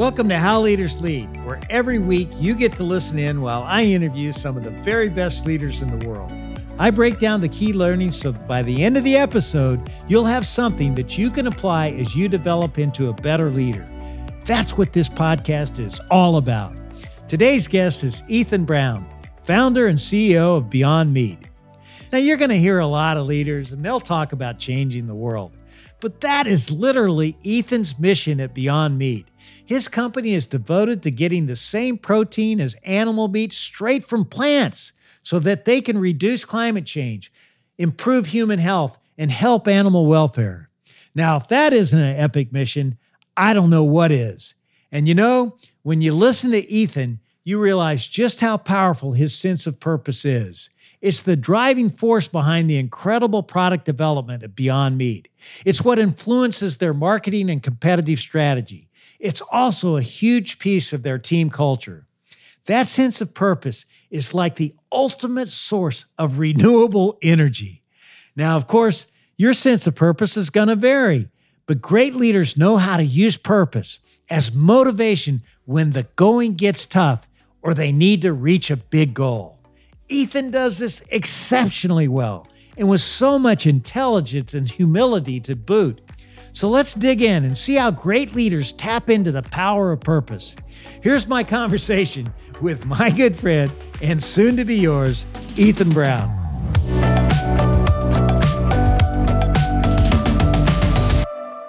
Welcome to How Leaders Lead, where every week you get to listen in while I interview some of the very best leaders in the world. I break down the key learnings so that by the end of the episode, you'll have something that you can apply as you develop into a better leader. That's what this podcast is all about. Today's guest is Ethan Brown, founder and CEO of Beyond Meat. Now, you're going to hear a lot of leaders, and they'll talk about changing the world. But that is literally Ethan's mission at Beyond Meat. His company is devoted to getting the same protein as animal meat straight from plants so that they can reduce climate change, improve human health, and help animal welfare. Now, if that isn't an epic mission, I don't know what is. And you know, when you listen to Ethan, you realize just how powerful his sense of purpose is. It's the driving force behind the incredible product development at Beyond Meat. It's what influences their marketing and competitive strategy. It's also a huge piece of their team culture. That sense of purpose is like the ultimate source of renewable energy. Now, of course, your sense of purpose is going to vary, but great leaders know how to use purpose as motivation when the going gets tough or they need to reach a big goal. Ethan does this exceptionally well and with so much intelligence and humility to boot. So let's dig in and see how great leaders tap into the power of purpose. Here's my conversation with my good friend and soon to be yours, Ethan Brown.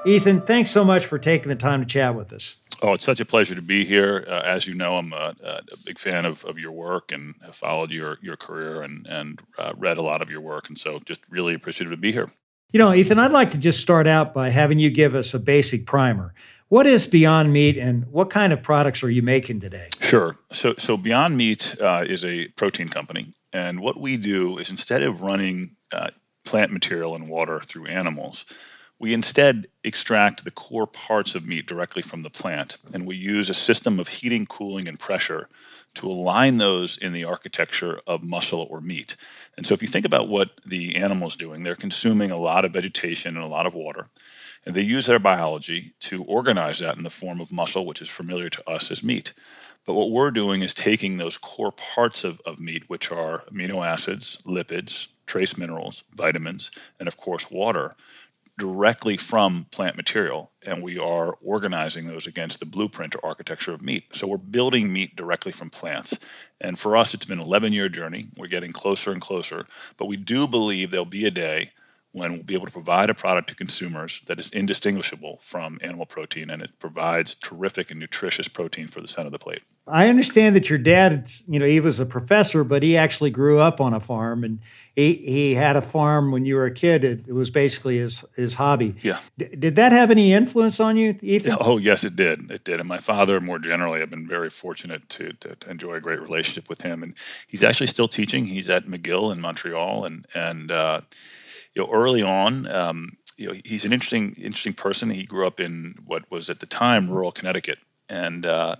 Ethan, thanks so much for taking the time to chat with us. Oh, it's such a pleasure to be here. Uh, as you know, I'm a, a, big fan of, of your work and have followed your your career and and uh, read a lot of your work, and so just really appreciative to be here. You know, Ethan, I'd like to just start out by having you give us a basic primer. What is Beyond Meat, and what kind of products are you making today? Sure. So, so Beyond Meat uh, is a protein company, and what we do is instead of running uh, plant material and water through animals, we instead extract the core parts of meat directly from the plant, and we use a system of heating, cooling, and pressure to align those in the architecture of muscle or meat. And so, if you think about what the animal's doing, they're consuming a lot of vegetation and a lot of water, and they use their biology to organize that in the form of muscle, which is familiar to us as meat. But what we're doing is taking those core parts of, of meat, which are amino acids, lipids, trace minerals, vitamins, and of course, water, directly from plant material, and we are organizing those against the blueprint or architecture of meat. So we're building meat directly from plants. And for us, it's been an 11 year journey. We're getting closer and closer, but we do believe there'll be a day when we'll be able to provide a product to consumers that is indistinguishable from animal protein and it provides terrific and nutritious protein for the center of the plate. I understand that your dad, you know, he was a professor, but he actually grew up on a farm and he, he had a farm when you were a kid. It, it was basically his, his hobby. Yeah. D- did that have any influence on you, Ethan? Oh, yes, it did. It did. And my father, more generally, I've been very fortunate to, to, to enjoy a great relationship with him. And he's actually still teaching. He's at McGill in Montreal. And, and, uh, you know, early on, um, you know, he's an interesting, interesting person. He grew up in what was at the time rural Connecticut, and uh,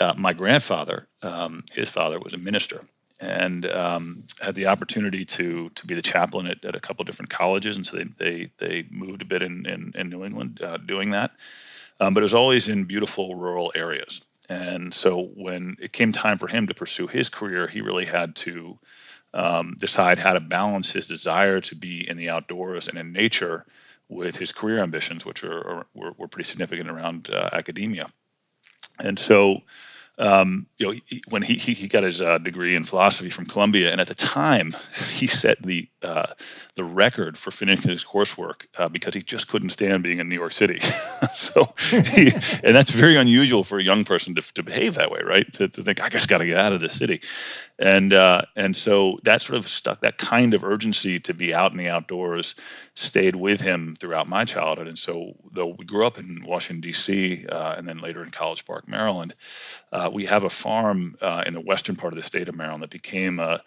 uh, my grandfather, um, his father, was a minister, and um, had the opportunity to to be the chaplain at, at a couple different colleges, and so they they, they moved a bit in in, in New England uh, doing that, um, but it was always in beautiful rural areas. And so when it came time for him to pursue his career, he really had to um, decide how to balance his desire to be in the outdoors and in nature with his career ambitions, which are, are were, were, pretty significant around uh, academia. And so um, you know, he, when he, he, got his uh, degree in philosophy from Columbia, and at the time, he set the uh, the record for finishing his coursework uh, because he just couldn't stand being in New York City. so, he, and that's very unusual for a young person to, to behave that way, right? To, to think I just got to get out of the city, and uh, and so that sort of stuck. That kind of urgency to be out in the outdoors stayed with him throughout my childhood. And so, though we grew up in Washington D.C. Uh, and then later in College Park, Maryland uh, we have a farm uh, in the western part of the state of Maryland that became a,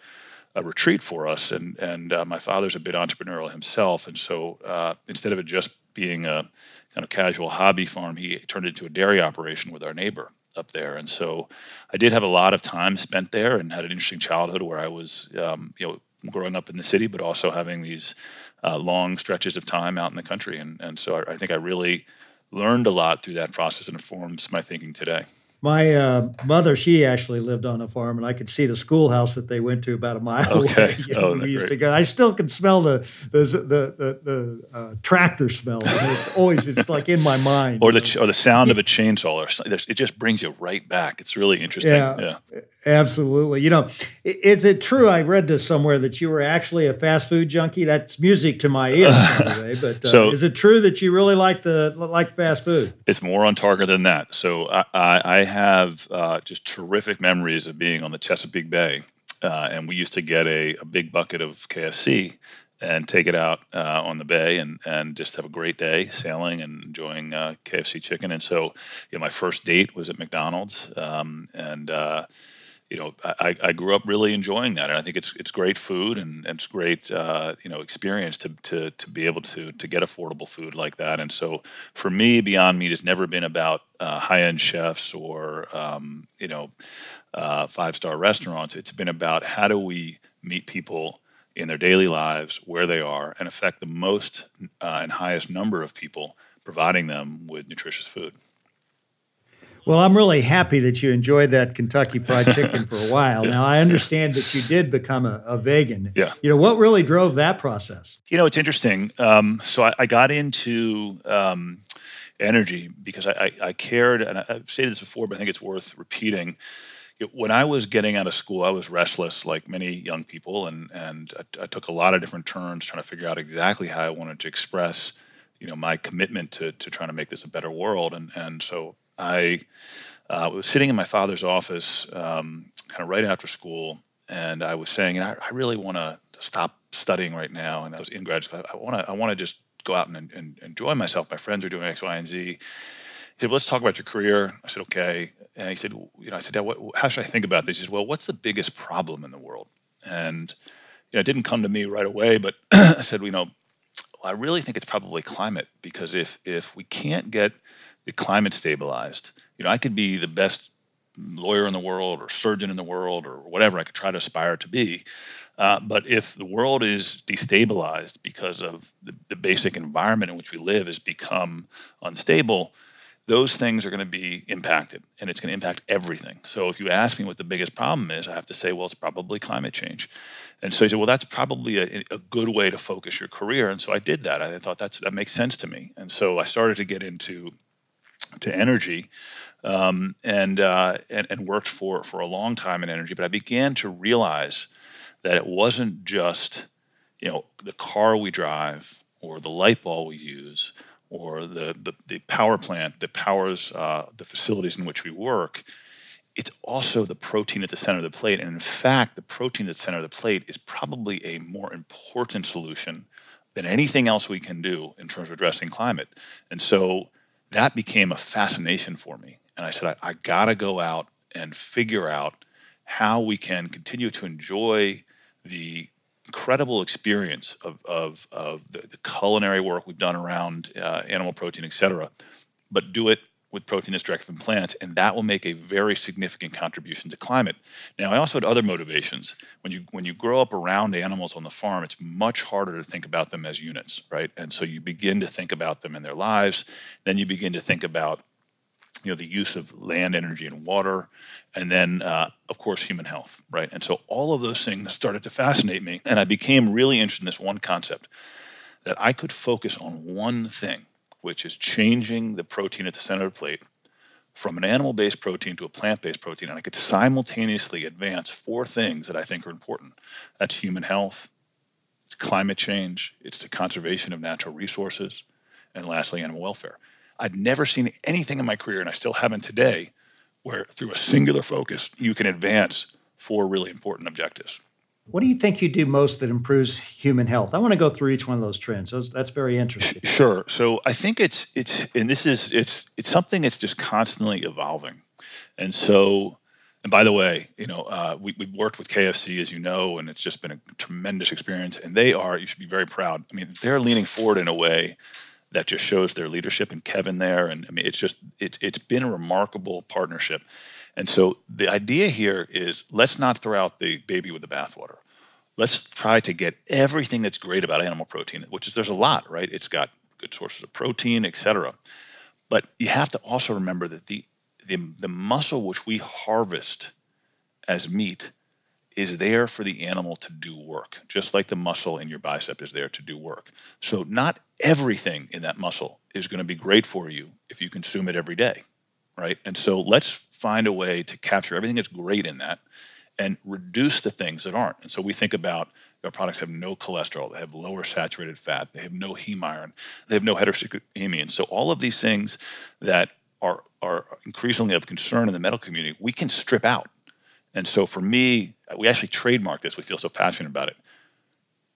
a retreat for us. And, and uh, my father's a bit entrepreneurial himself. And so uh, instead of it just being a kind of casual hobby farm, he turned it into a dairy operation with our neighbor up there. And so I did have a lot of time spent there and had an interesting childhood where I was, um, you know, growing up in the city, but also having these uh, long stretches of time out in the country. And, and so I, I think I really learned a lot through that process and informs my thinking today. My uh, mother, she actually lived on a farm, and I could see the schoolhouse that they went to about a mile okay. away. You know, oh, we used great. to go. I still can smell the the the, the, the uh, tractor smell. it's always it's like in my mind. Or the or the sound of a chainsaw. Or something. it just brings you right back. It's really interesting. Yeah, yeah. absolutely. You know, is it true? I read this somewhere that you were actually a fast food junkie. That's music to my ears, anyway. But uh, so, is it true that you really like the like fast food? It's more on target than that. So I, I, I have uh, just terrific memories of being on the Chesapeake Bay, uh, and we used to get a, a, big bucket of KFC and take it out uh, on the bay and, and just have a great day sailing and enjoying uh, KFC chicken. And so, you know, my first date was at McDonald's, um, and uh, you know, I, I grew up really enjoying that, and I think it's it's great food and, and it's great uh, you know experience to, to to be able to to get affordable food like that. And so for me, Beyond Meat has never been about uh, high end chefs or um, you know uh, five star restaurants. It's been about how do we meet people in their daily lives where they are and affect the most uh, and highest number of people, providing them with nutritious food. Well, I'm really happy that you enjoyed that Kentucky Fried Chicken for a while. yeah. Now, I understand that you did become a, a, vegan. Yeah. You know, what really drove that process? You know, it's interesting. Um, so I, I, got into um, energy because I, I, I, cared, and I've said this before, but I think it's worth repeating. when I was getting out of school, I was restless, like many young people, and and I, took a lot of different turns trying to figure out exactly how I wanted to express, you know, my commitment to to trying to make this a better world. And and so I uh, was sitting in my father's office um, kind of right after school, and I was saying, I, I really want to stop studying right now. And I was in grad school. I want to I want to just go out and, and, enjoy myself. My friends are doing X, Y, and Z. He said, well, let's talk about your career. I said, okay. And he said, you know, I said, what, how should I think about this? He said, well, what's the biggest problem in the world? And you know, it didn't come to me right away, but I said, you know, I really think it's probably climate because if if we can't get the climate stabilized. You know, I could be the best lawyer in the world or surgeon in the world or whatever I could try to aspire to be. Uh, but if the world is destabilized because of the, the, basic environment in which we live has become unstable, those things are going to be impacted and it's going to impact everything. So if you ask me what the biggest problem is, I have to say, well, it's probably climate change. And so he said, well, that's probably a, a good way to focus your career. And so I did that. I thought that's, that makes sense to me. And so I started to get into to energy um, and, uh, and, and worked for for a long time in energy. But I began to realize that it wasn't just you know the car we drive or the light bulb we use or the, the, the power plant that powers uh, the facilities in which we work. It's also the protein at the center of the plate. And in fact, the protein at the center of the plate is probably a more important solution than anything else we can do in terms of addressing climate. And so that became a fascination for me. And I said, I, I got to go out and figure out how we can continue to enjoy the incredible experience of, of, of the, the culinary work we've done around uh, animal protein, et cetera, but do it with protein that's derived from plants, and that will make a very significant contribution to climate. Now, I also had other motivations. When you when you grow up around animals on the farm, it's much harder to think about them as units, right? And so you begin to think about them in their lives. Then you begin to think about you know the use of land energy and water and then uh, of course human health right and so all of those things started to fascinate me and i became really interested in this one concept that i could focus on one thing which is changing the protein at the center of the plate from an animal based protein to a plant based protein. And I could simultaneously advance four things that I think are important that's human health, it's climate change, it's the conservation of natural resources, and lastly, animal welfare. I'd never seen anything in my career, and I still haven't today, where through a singular focus, you can advance four really important objectives. What do you think you do most that improves human health? I want to go through each one of those trends. Those, that's very interesting. Sure. So I think it's it's and this is it's it's something that's just constantly evolving, and so. And by the way, you know, uh, we, we've worked with KFC, as you know, and it's just been a tremendous experience. And they are, you should be very proud. I mean, they're leaning forward in a way that just shows their leadership and Kevin there. And I mean, it's just, it's, it's been a remarkable partnership. And so the idea here is let's not throw out the baby with the bathwater. Let's try to get everything that's great about animal protein, which is there's a lot, right? It's got good sources of protein, et cetera. But you have to also remember that the, the, the muscle which we harvest as meat is there for the animal to do work, just like the muscle in your bicep is there to do work. So, not everything in that muscle is going to be great for you if you consume it every day, right? And so, let's find a way to capture everything that's great in that and reduce the things that aren't. And so, we think about our products have no cholesterol, they have lower saturated fat, they have no heme iron, they have no heterocyclic amines. So, all of these things that are, are increasingly of concern in the medical community, we can strip out and so for me, we actually trademark this. We feel so passionate about it.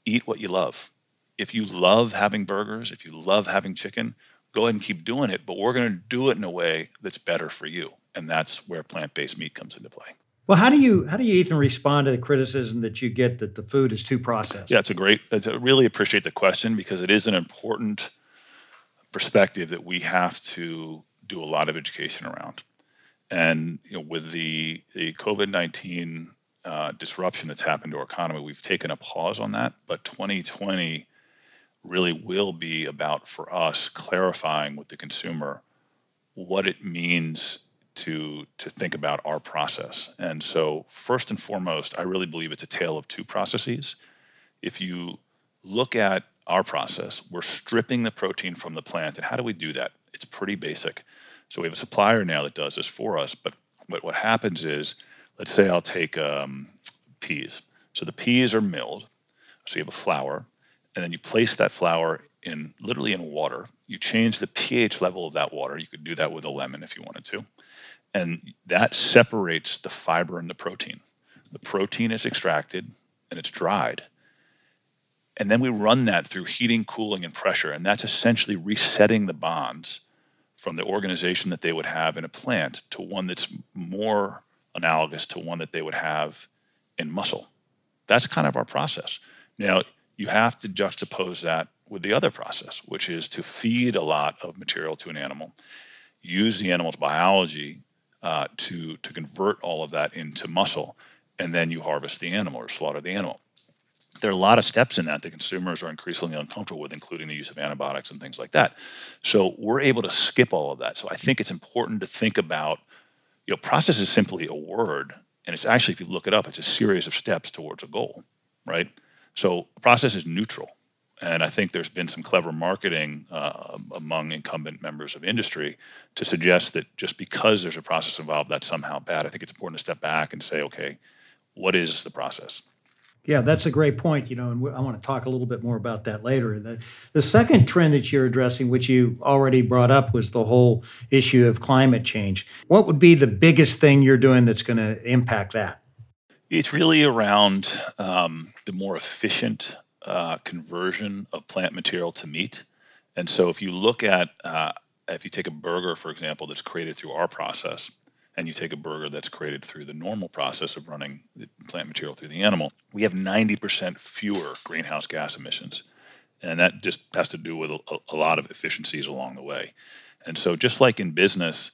Eat what you love. If you love having burgers, if you love having chicken, go ahead and keep doing it. But we're going to do it in a way that's better for you, and that's where plant-based meat comes into play. Well, how do you how do you Ethan respond to the criticism that you get that the food is too processed? Yeah, it's a great. It's a, really appreciate the question because it is an important perspective that we have to do a lot of education around. And you know, with the the COVID nineteen uh, disruption that's happened to our economy, we've taken a pause on that. But 2020 really will be about for us clarifying with the consumer what it means to to think about our process. And so, first and foremost, I really believe it's a tale of two processes. If you look at our process, we're stripping the protein from the plant, and how do we do that? It's pretty basic. So we have a supplier now that does this for us. But what, what happens is, let's say I'll take um, peas. So the peas are milled. So you have a flour, and then you place that flour in literally in water. You change the pH level of that water. You could do that with a lemon if you wanted to. And that separates the fiber and the protein. The protein is extracted and it's dried. And then we run that through heating, cooling, and pressure. And that's essentially resetting the bonds from the organization that they would have in a plant to one that's more analogous to one that they would have in muscle. That's kind of our process. Now, you have to juxtapose that with the other process, which is to feed a lot of material to an animal, use the animal's biology uh, to, to convert all of that into muscle, and then you harvest the animal or slaughter the animal there are a lot of steps in that that consumers are increasingly uncomfortable with, including the use of antibiotics and things like that. So we're able to skip all of that. So I think it's important to think about, you know, process is simply a word, and it's actually, if you look it up, it's a series of steps towards a goal, right? So process is neutral. And I think there's been some clever marketing uh, among incumbent members of industry to suggest that just because there's a process involved, that's somehow bad. I think it's important to step back and say, okay, what is the process? Yeah, that's a great point. You know, and I want to talk a little bit more about that later. The, the second trend that you're addressing, which you already brought up, was the whole issue of climate change. What would be the biggest thing you're doing that's going to impact that? It's really around um, the more efficient uh, conversion of plant material to meat. And so, if you look at, uh, if you take a burger, for example, that's created through our process, and you take a burger that's created through the normal process of running the plant material through the animal, we have 90% fewer greenhouse gas emissions. And that just has to do with a, a lot of efficiencies along the way. And so, just like in business,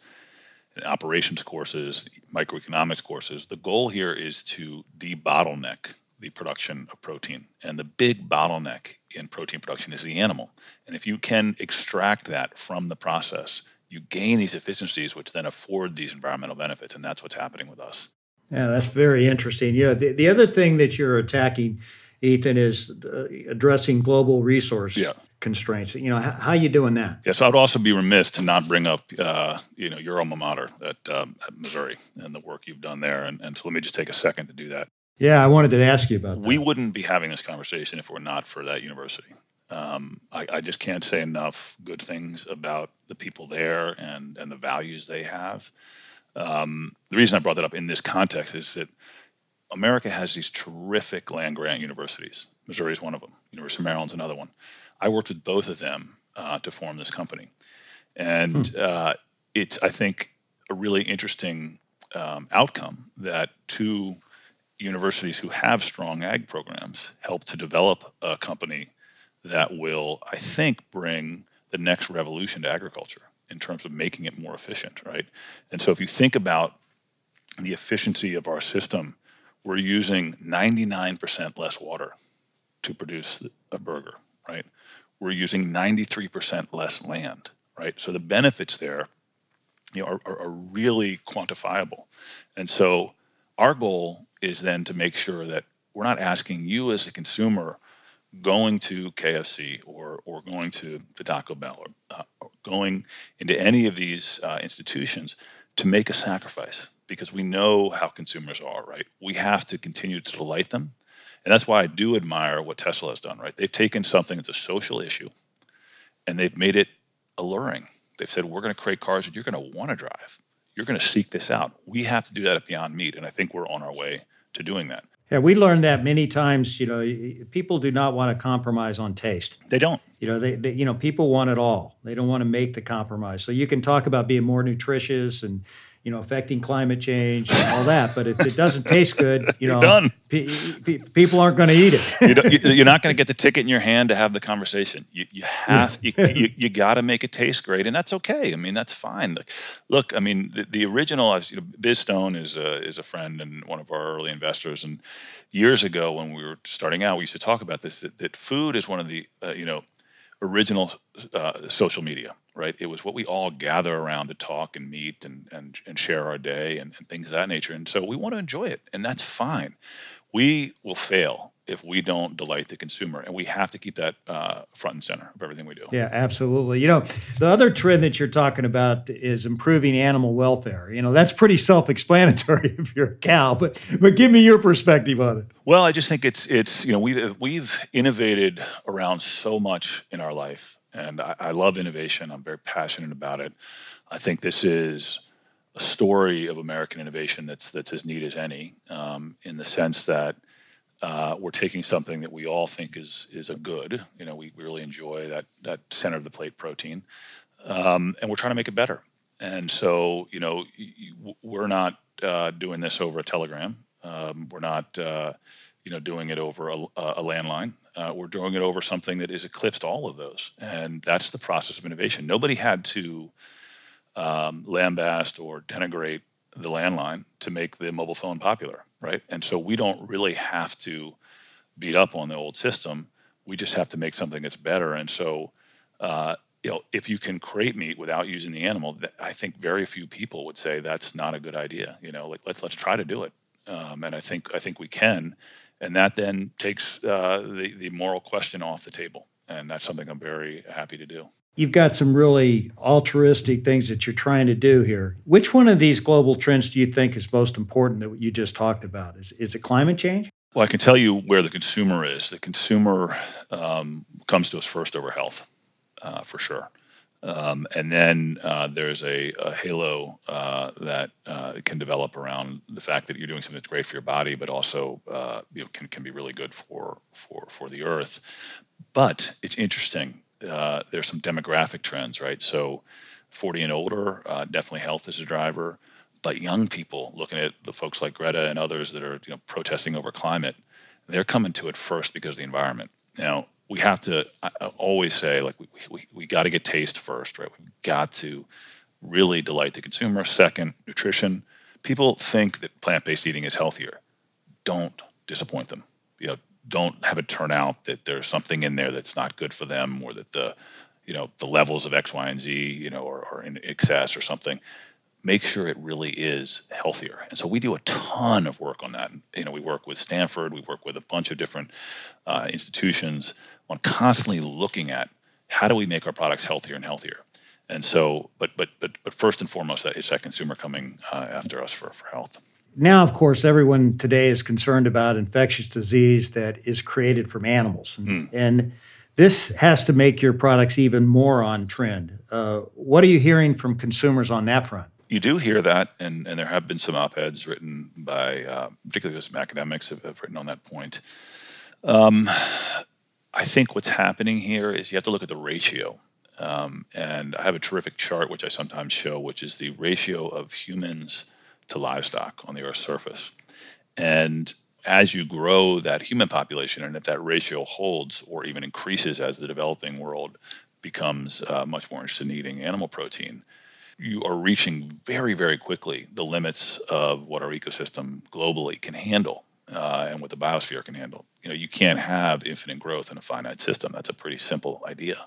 operations courses, microeconomics courses, the goal here is to debottleneck the production of protein. And the big bottleneck in protein production is the animal. And if you can extract that from the process, you gain these efficiencies, which then afford these environmental benefits, and that's what's happening with us. Yeah, that's very interesting. You know, the, the other thing that you're attacking, Ethan, is uh, addressing global resource yeah. Constraints. You know, how, how, are you doing that? Yes, yeah, so I'd also be remiss to not bring up, uh, you know, your alma mater at, um, at Missouri and the work you've done there. And, and so let me just take a second to do that. Yeah, I wanted to ask you about that. We wouldn't be having this conversation if it were not for that university. Um, I, I, just can't say enough good things about the people there and, and the values they have. Um, the reason I brought that up in this context is that America has these terrific land grant universities. Missouri is one of them. University of Maryland's another one. I worked with both of them uh, to form this company, and hmm. uh, it's I think a really interesting um, outcome that two universities who have strong ag programs help to develop a company that will, I think, bring the next revolution to agriculture in terms of making it more efficient, right? And so if you think about the efficiency of our system, we're using 99% less water to produce a burger, right? We're using 93% less land, right? So the benefits there, you know, are, are, are really quantifiable. And so our goal is then to make sure that we're not asking you as a consumer going to KFC or, or going to, to Taco Bell or, uh, or going into any of these uh, institutions to make a sacrifice because we know how consumers are, right? We have to continue to delight them. And that's why I do admire what Tesla has done, right? They've taken something that's a social issue and they've made it alluring. They've said, we're going to create cars that you're going to want to drive. You're going to seek this out. We have to do that at Beyond Meat. And I think we're on our way to doing that. Yeah, we learned that many times. You know, people do not want to compromise on taste. They don't. You know, they, they you know people want it all. They don't want to make the compromise. So you can talk about being more nutritious and you know, affecting climate change and all that. But if it doesn't taste good, you know, done. Pe- pe- people aren't going to eat it. you are not going to get the ticket in your hand to have the conversation. You, you have you, you, you got to make it taste great, and that's okay. I mean, that's fine. Look, I mean, the, the original, you know, Biz Stone is a, is a friend and one of our early investors, and years ago when we were starting out, we used to talk about this that, that food is one of the uh, you know original uh, social media, right? It was what we all gather around to talk and meet and, and, and share our day and, and things of that nature. And so we want to enjoy it, and that's fine. We will fail if we don't delight the consumer. And we have to keep that uh, front and center of everything we do. Yeah, absolutely. You know, the other trend that you're talking about is improving animal welfare. You know, that's pretty self-explanatory if you're a cow, but but give me your perspective on it. Well, I just think it's it's you know we've we've innovated around so much in our life, and I, I love innovation. I'm very passionate about it. I think this is a story of American innovation that's that's as neat as any, um, in the sense that uh, we're taking something that we all think is is a good. You know, we really enjoy that that center of the plate protein, um, and we're trying to make it better. And so, you know, we're not uh, doing this over a telegram. Um, we're not, uh, you know, doing it over a, a landline. Uh, we're doing it over something that has eclipsed all of those, and that's the process of innovation. Nobody had to um, lambast or denigrate the landline to make the mobile phone popular, right? And so we don't really have to beat up on the old system. We just have to make something that's better. And so, uh, you know, if you can create meat without using the animal, I think very few people would say that's not a good idea. You know, like let's let's try to do it. Um, and I think I think we can, and that then takes uh, the the moral question off the table. And that's something I'm very happy to do. You've got some really altruistic things that you're trying to do here. Which one of these global trends do you think is most important that you just talked about? Is, is it climate change? Well, I can tell you where the consumer is. The consumer um, comes to us first over health, uh, for sure. Um, and then uh, there's a, a halo uh, that uh, can develop around the fact that you're doing something that's great for your body, but also uh, you know, can, can be really good for, for, for the earth. But it's interesting uh, there's some demographic trends, right? So 40 and older, uh, definitely health is a driver. But young people, looking at the folks like Greta and others that are you know, protesting over climate, they're coming to it first because of the environment. Now, we have to I always say, like, we, we, we got to get taste first, right? We've got to really delight the consumer. Second, nutrition. People think that plant based eating is healthier. Don't disappoint them. You know, don't have it turn out that there's something in there that's not good for them or that the you know the levels of x y and z you know are, are in excess or something make sure it really is healthier. And so we do a ton of work on that. You know we work with stanford we work with a bunch of different uh, institutions on constantly looking at how do we make our products healthier and healthier. And so but but but, but first and foremost that is that consumer coming uh, after us for, for health now, of course, everyone today is concerned about infectious disease that is created from animals. Mm. And this has to make your products even more on trend. Uh, what are you hearing from consumers on that front? You do hear that, and, and there have been some op eds written by, uh, particularly some academics, have, have, written on that point. Um, I think what's happening here is you have to look at the ratio. Um, and I have a terrific chart which I sometimes show, which is the ratio of humans to livestock on the Earth's surface. And as you grow that human population, and if that ratio holds or even increases as the developing world becomes uh, much more interested in eating animal protein, you are reaching very, very quickly the limits of what our ecosystem globally can handle. uh, and what the biosphere can handle. You know, you can't have infinite growth in a finite system. That's a pretty simple idea,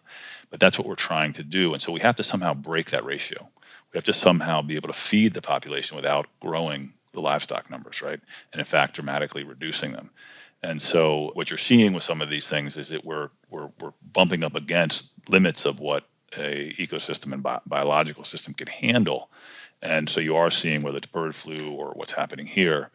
but that's what we're trying to do. And so we have to somehow break that ratio. We have to somehow be able to feed the population without growing the livestock numbers, right? And in fact, dramatically reducing them. And so what you're seeing with some of these things is that we're we're, we're bumping up against limits of what a ecosystem and bi- biological system can handle. And so you are seeing whether it's bird flu or what's happening here,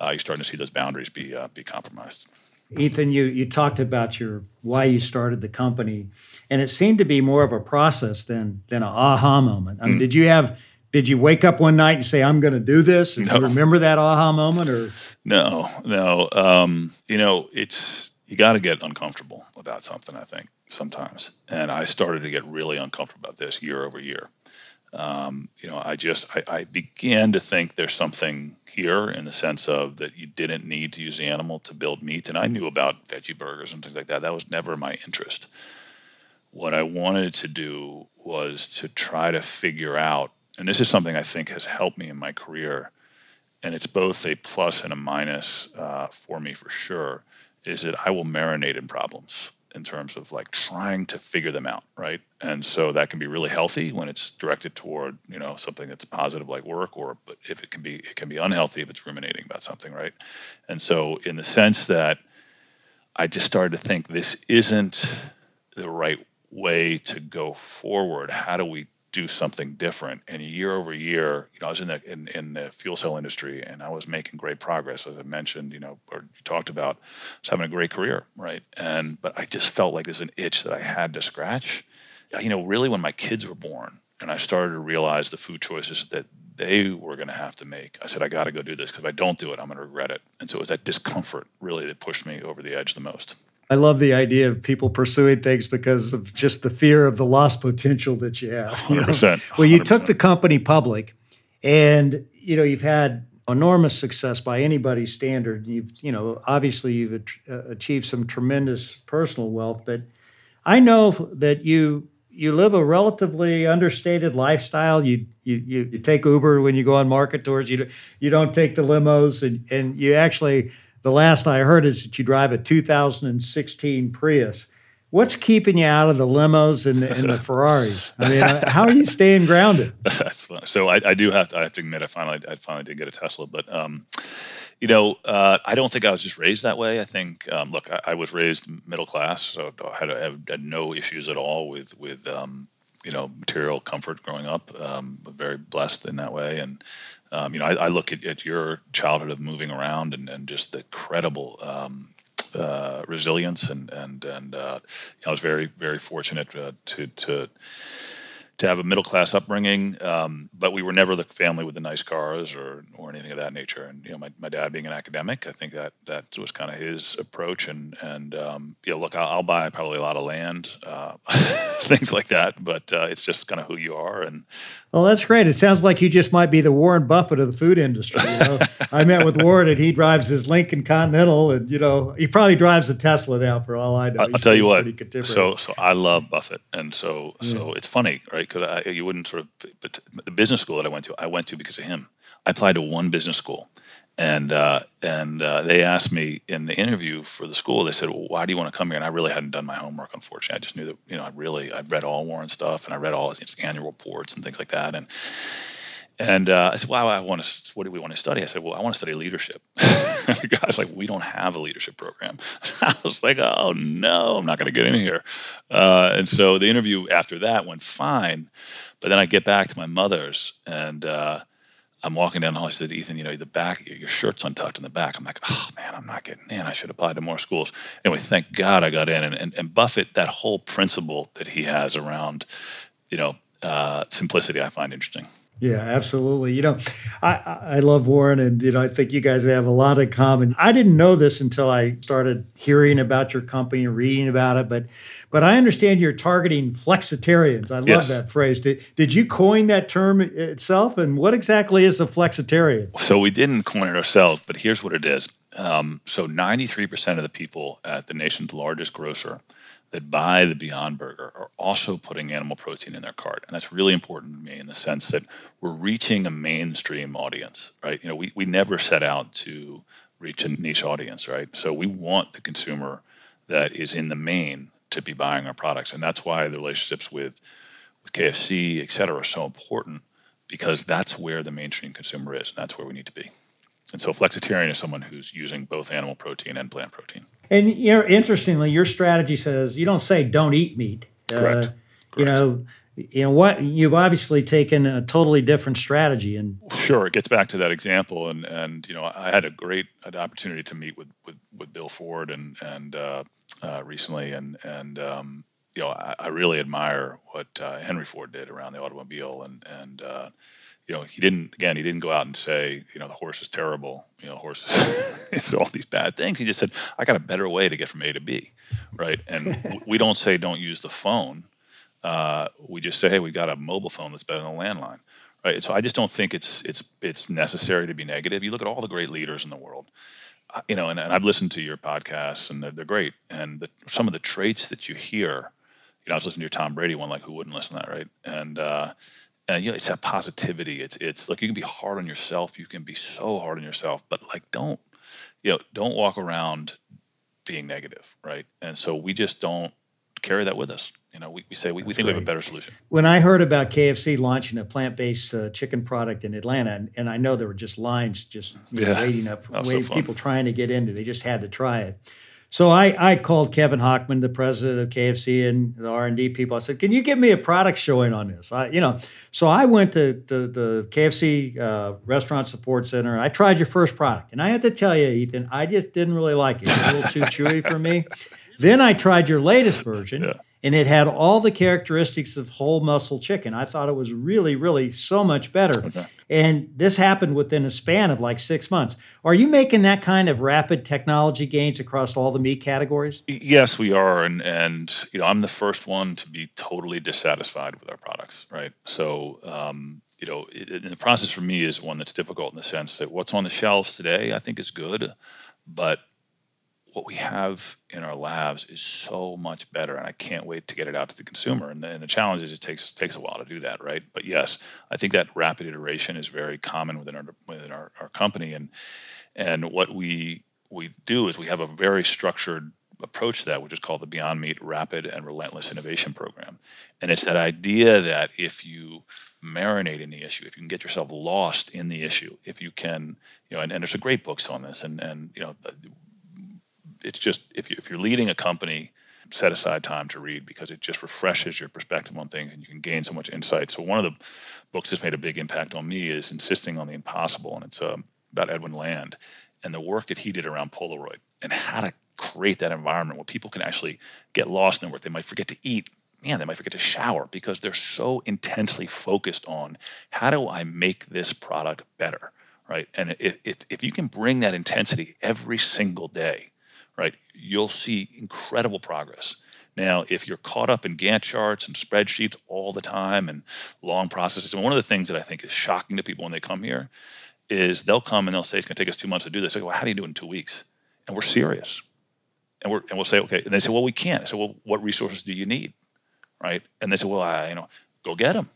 uh, you're starting to see those boundaries be uh, be compromised. Ethan, you you talked about your why you started the company, and it seemed to be more of a process than than an aha moment. I mean, mm. did you have did you wake up one night and say, "I'm going to do this"? And no. you remember that aha moment, or no, no. Um, you know, it's you got to get uncomfortable about something. I think sometimes, and I started to get really uncomfortable about this year over year. Um, you know, I just I, I, began to think there's something here in the sense of that you didn't need to use the animal to build meat, and I knew about veggie burgers and things like that. That was never my interest. What I wanted to do was to try to figure out, and this is something I think has helped me in my career, and it's both a plus and a minus uh, for me for sure. Is that I will marinate in problems in terms of like trying to figure them out, right? And so that can be really healthy when it's directed toward you know something that's positive like work, or but if it can be it can be unhealthy if it's ruminating about something, right? And so in the sense that I just started to think this isn't the right way to go forward. How do we do something different. And year over year, you know, I was in the in, in the fuel cell industry and I was making great progress. As I mentioned, you know, or you talked about, I was having a great career, right? And but I just felt like there's an itch that I had to scratch. You know, really when my kids were born and I started to realize the food choices that they were going to have to make. I said, I got to go do this because if I don't do it, I'm going to regret it. And so it was that discomfort really that pushed me over the edge the most. I love the idea of people pursuing things because of just the fear of the lost potential that you have. You 100%, Well, you took the company public, and you know you've had enormous success by anybody's standard. You've you know obviously you've uh, achieved some tremendous personal wealth, but I know that you you live a relatively understated lifestyle. You, you you you take Uber when you go on market tours. You you don't take the limos, and and you actually the last I heard is that you drive a 2016 Prius. What's keeping you out of the limos and the, and the Ferraris? I mean, how are you staying grounded? so I, I, do have to. I have to admit, I finally, I finally did get a Tesla, but um, you know, uh, I don't think I was just raised that way. I think, um, look, I, I, was raised middle class, so I had, had, no issues at all with with um, you know material comfort growing up. Um, very blessed in that way, and um, you know, I, I look at, at, your childhood of moving around and, and just the incredible um, uh, resilience and and and uh, I was very very fortunate uh, to to to have a middle class upbringing, um, but we were never the family with the nice cars or or anything of that nature. And you know, my, my dad being an academic, I think that that was kind of his approach. And and um, you know, look, I'll, I'll, buy probably a lot of land, uh, things like that, but uh, it's just kind of who you are. And well, that's great. It sounds like you just might be the Warren Buffett of the food industry. You know? I met with Warren, and he drives his Lincoln Continental, and you know, he probably drives a Tesla now, for all I know. I'll, I'll tell you what. So so I love Buffett, and so so it's funny, right? Because you wouldn't sort of. But the business school that I went to, I went to because of him. I applied to one business school, and uh, and uh, they asked me in the interview for the school. They said, "Well, why do you want to come here?" And I really hadn't done my homework. Unfortunately, I just knew that you know I really I'd read all Warren stuff and I read all his annual reports and things like that, and and uh, I said, "Well, I want to. What do we want to study?" I said, "Well, I want to study leadership." the guy's like, "We don't have a leadership program." I was like, "Oh no, I'm not going to get in here." Uh, and so the interview after that went fine, but then I get back to my mother's, and uh, I'm walking down the hall. I said, "Ethan, you know, the back, your shirt's untucked in the back." I'm like, "Oh man, I'm not getting in. I should apply to more schools." Anyway, thank God I got in. And, and, and Buffett, that whole principle that he has around, you know, uh, simplicity, I find interesting. Yeah, absolutely. You know, I, I love Warren, and you know, I think you guys have a lot in common. I didn't know this until I started hearing about your company and reading about it, but but I understand you're targeting flexitarians. I love yes. that phrase. Did, did you coin that term itself? And what exactly is a flexitarian? So we didn't coin it ourselves, but here's what it is. Um, so 93% of the people at the nation's largest grocer that buy the Beyond Burger are also putting animal protein in their cart. And that's really important to me in the sense that we're reaching a mainstream audience, right? You know, we, we never set out to reach a niche audience, right? So we want the consumer that is in the main to be buying our products, and that's why the relationships with with KFC, et cetera, are so important because that's where the mainstream consumer is, and that's where we need to be. And so, flexitarian is someone who's using both animal protein and plant protein. And you know, interestingly, your strategy says you don't say don't eat meat. Correct. Uh, Correct. You know, you know what you've obviously taken a totally different strategy and sure it gets back to that example and and you know i had a great opportunity to meet with with, with bill ford and and uh, uh, recently and and um, you know I, I, really admire what uh, henry ford did around the automobile and and uh, you know he didn't again he didn't go out and say you know the horse is terrible you know horses it's all these bad things he just said i got a better way to get from a to b right and we don't say don't use the phone uh, we just say, hey, we've got a mobile phone that's better than a landline, right? So I just don't think it's it's it's necessary to be negative. You look at all the great leaders in the world, uh, you know, and, and, I've listened to your podcasts and they're, they're great. And the, some of the traits that you hear, you know, I was listening to your Tom Brady one, like who wouldn't listen to that, right? And uh, and you know, it's that positivity. It's it's like you can be hard on yourself. You can be so hard on yourself, but like don't you know don't walk around being negative, right? And so we just don't carry that with us you know, we, we say we, we think we have a better solution. When I heard about KFC launching a plant-based uh, chicken product in Atlanta, and, and, I know there were just lines just yeah. waiting up, waiting, so people trying to get into. They just had to try it. So I, I called Kevin Hochman, the president of KFC, and the R and D people. I said, "Can you give me a product showing on this?" I, you know, so I went to, to the KFC uh, Restaurant Support Center. I tried your first product, and I have to tell you, Ethan, I just didn't really like it. It's a little too chewy for me. Then I tried your latest version. Yeah and it had all the characteristics of whole muscle chicken. I thought it was really, really so much better. Okay. And this happened within a span of like six months. Are you making that kind of rapid technology gains across all the meat categories? Yes, we are, and and you know I'm the first one to be totally dissatisfied with our products, right? So. Um, you know, it, the process for me is one that's difficult in the sense that what's on the shelves today, I think, is good, but what we have in our labs is so much better, and I can't wait to get it out to the consumer. And, and the challenge is it takes takes a while to do that, right? But yes, I think that rapid iteration is very common within our within our, our company, and and what we we do is we have a very structured approach to that, which is called the Beyond Meat Rapid and Relentless Innovation Program. And it's that idea that if you marinate in the issue, if you can get yourself lost in the issue, if you can, you know, and, and there's a great books on this, and and you know, it's just if you if you're leading a company, set aside time to read because it just refreshes your perspective on things and you can gain so much insight. So one of the books that's made a big impact on me is Insisting on the Impossible, and it's uh, about Edwin Land and the work that he did around Polaroid and how to create that environment where people can actually get lost in work. They might forget to eat. Man, they might forget to shower because they're so intensely focused on how do I make this product better, right? And if, if you can bring that intensity every single day, you'll see incredible progress. Now, if you're caught up in Gantt charts and spreadsheets all the time and long processes, and one of the things that I think is shocking to people when they come here is they'll come and they'll say it's going to take us two months to do this. I go, well, how do you do it in two weeks? And we're serious. And, we're, and we'll say, okay. And they say, well, we can't. I say, well, what resources do you need? Right? And they say, well, I, you know, go get them.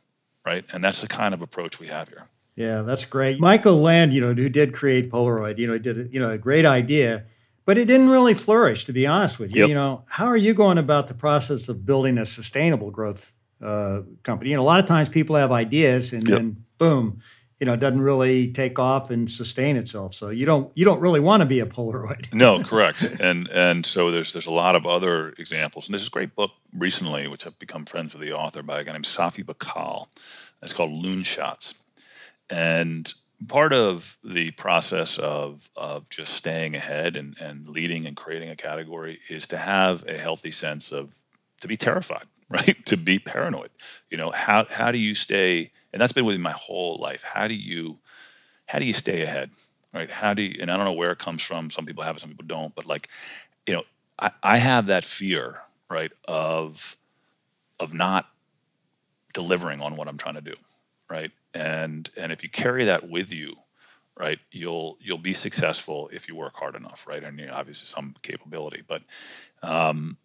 Right? And that's the kind of approach we have here. Yeah, that's great. Michael Land, you know, who did create Polaroid, you know, did you know a great idea but it didn't really flourish, to be honest with you. Yep. You know, how are you going about the process of building a sustainable growth uh, company? Know, a lot of times people have ideas and yep. then boom, you know, it doesn't really take off and sustain itself. So you don't you don't really want to be a Polaroid. no, correct. And and so there's there's a lot of other examples. And there's a great book recently, which I've become friends with the author by a guy named Safi Bahcall. It's called Loon Shots. And part of the process of, of just staying ahead and, and leading and creating a category is to have a healthy sense of to be terrified right? To be paranoid. You know how, how do you stay and that's been with my whole life. How do you how do you stay ahead right? How do you and i don't know where it comes from. Some people have it some people don't but like you know i, I have that fear right of of not delivering on what i'm trying to do right and and if you carry that with you right you'll you'll be successful if you work hard enough right and you obviously some capability but um,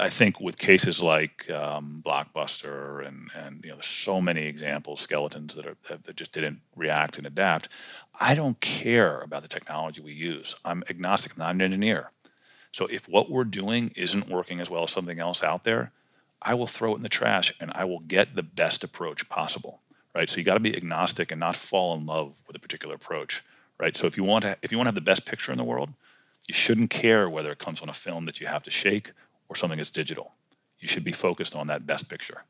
I think with cases like um, Blockbuster and and you know, there's so many examples, skeletons that are that just didn't react and adapt. I don't care about the technology we use. I'm agnostic. I'm not an engineer. So if what we're doing isn't working as well as something else out there, I will throw it in the trash and I will get the best approach possible. Right. So you got to be agnostic and not fall in love with a particular approach. Right. So if you want to if you want to have the best picture in the world, you shouldn't care whether it comes on a film that you have to shake or something that's digital. You should be focused on that best picture.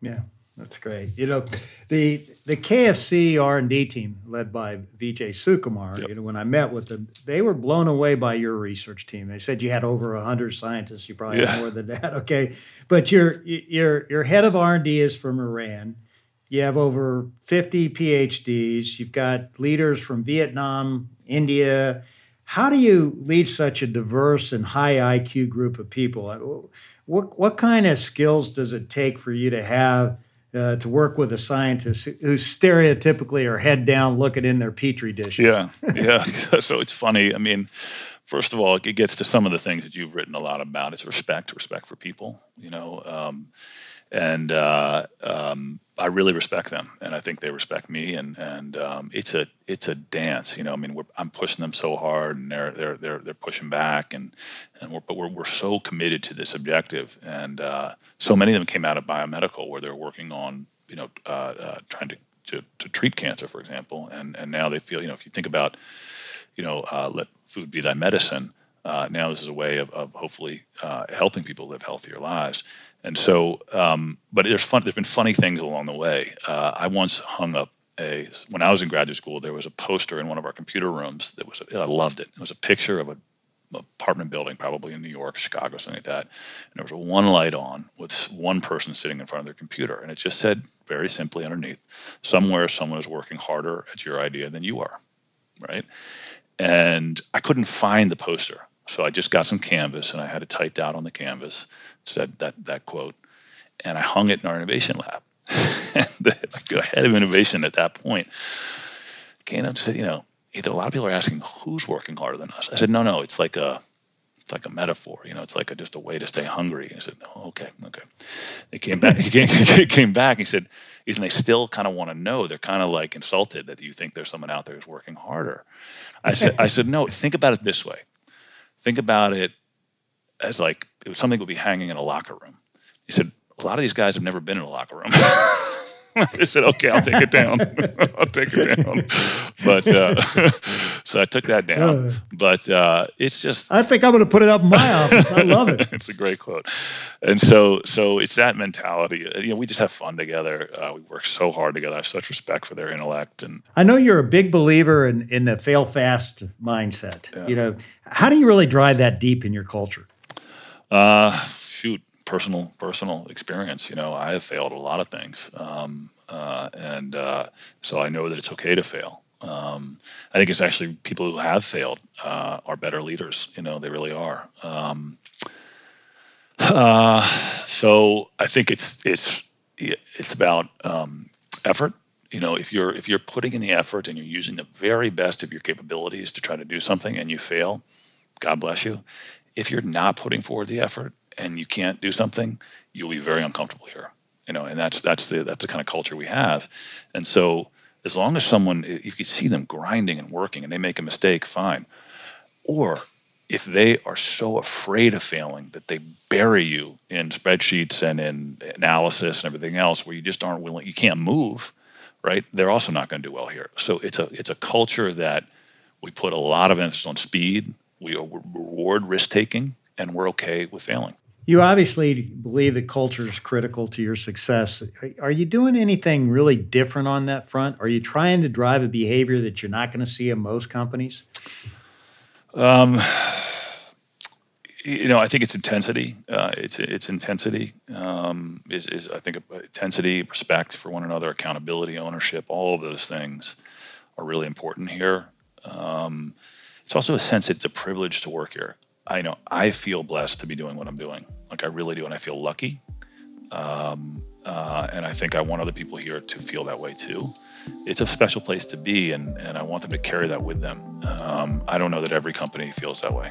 Yeah, that's great. You know, the the KFC R and D team led by Vijay Sukumar. Yep. You know, when I met with them, they were blown away by your research team. They said you had over hundred scientists. You probably yeah. have more than that. Okay, but your your your head of R and D is from Iran. You have over fifty PhDs. You've got leaders from Vietnam, India how do you lead such a diverse and high IQ group of people? Uh, what, what kind of skills does it take for you to have uh, to work with a scientist who stereotypically are head down looking in their petri dishes? Yeah, yeah. so it's funny. I mean, first of all, it gets to some of the things that you've written a lot about. It's respect, respect for people. You know, um, and uh, um, I really respect them, and I think they respect me. And and um, it's a it's a dance, you know. I mean, I'm pushing them so hard, and they're they're they're they're pushing back, and and we're, but we're we're so committed to this objective. And uh, so many of them came out of biomedical, where they're working on you know uh, uh, trying to, to to treat cancer, for example, and and now they feel you know if you think about you know uh, let food be thy medicine. Uh, now this is a way of, of hopefully uh, helping people live healthier lives. And so, um, but there's fun. There's been funny things along the way. Uh, I once hung up a when I was in graduate school. There was a poster in one of our computer rooms that was. I loved it. It was a picture of a apartment building, probably in New York, Chicago, something like that. And there was one light on with one person sitting in front of their computer, and it just said very simply underneath, "Somewhere, someone is working harder at your idea than you are." Right. And I couldn't find the poster. So I just got some canvas and I had it typed out on the canvas, said that, that quote, and I hung it in our innovation lab. the, head of innovation at that point came up and said, you know, a lot of people are asking who's working harder than us. I said, no, no, it's like a it's like a metaphor, you know, it's like a, just a way to stay hungry. I said, oh, okay, okay. They came back, he came, he came back, he said, and they still kind of want to know. They're kind of like insulted that you think there's someone out there who's working harder. I said, I said, no, think about it this way think about it as like it was something that would be hanging in a locker room. He said, a lot of these guys have never been in a locker room. I said, okay, I'll take it down. I'll take it down. But uh, so I took that down. Uh, but uh, it's just. I think I'm going to put it up in my office. I love it. it's a great quote. And so, so it's that mentality. You know, we just have fun together. Uh, we work so hard together. I have such respect for their intellect. And I know you're a big believer in in the fail fast mindset. Yeah. You know, how do you really drive that deep in your culture? Uh, personal personal experience. You know, I have failed a lot of things, um, uh, and uh, so I know that it's okay to fail. Um, I think it's actually people who have failed uh, are better leaders. You know, they really are. Um, uh, so I think it's it's it's about um, effort. You know, if you're if you're putting in the effort and you're using the very best of your capabilities to try to do something and you fail, God bless you. If you're not putting forward the effort and you can't do something, you'll be very uncomfortable here. You know, and that's that's the that's the kind of culture we have. And so as long as someone if you see them grinding and working and they make a mistake, fine. Or if they are so afraid of failing that they bury you in spreadsheets and in analysis and everything else where you just aren't willing you can't move, right? They're also not going to do well here. So it's a it's a culture that we put a lot of emphasis on speed. We reward risk taking and we're okay with failing. You obviously believe that culture is critical to your success. Are you doing anything really different on that front? Are you trying to drive a behavior that you're not going to see in most companies? Um, you know, I think it's intensity. Uh, it's it's intensity. Um, is is I think intensity, respect for one another, accountability, ownership. All of those things are really important here. Um, it's also a sense it's a privilege to work here. I know I feel blessed to be doing what I'm doing. Like I really do, and I feel lucky. Um, uh, and I think I want other people here to feel that way too. It's a special place to be, and, and I want them to carry that with them. Um, I don't know that every company feels that way.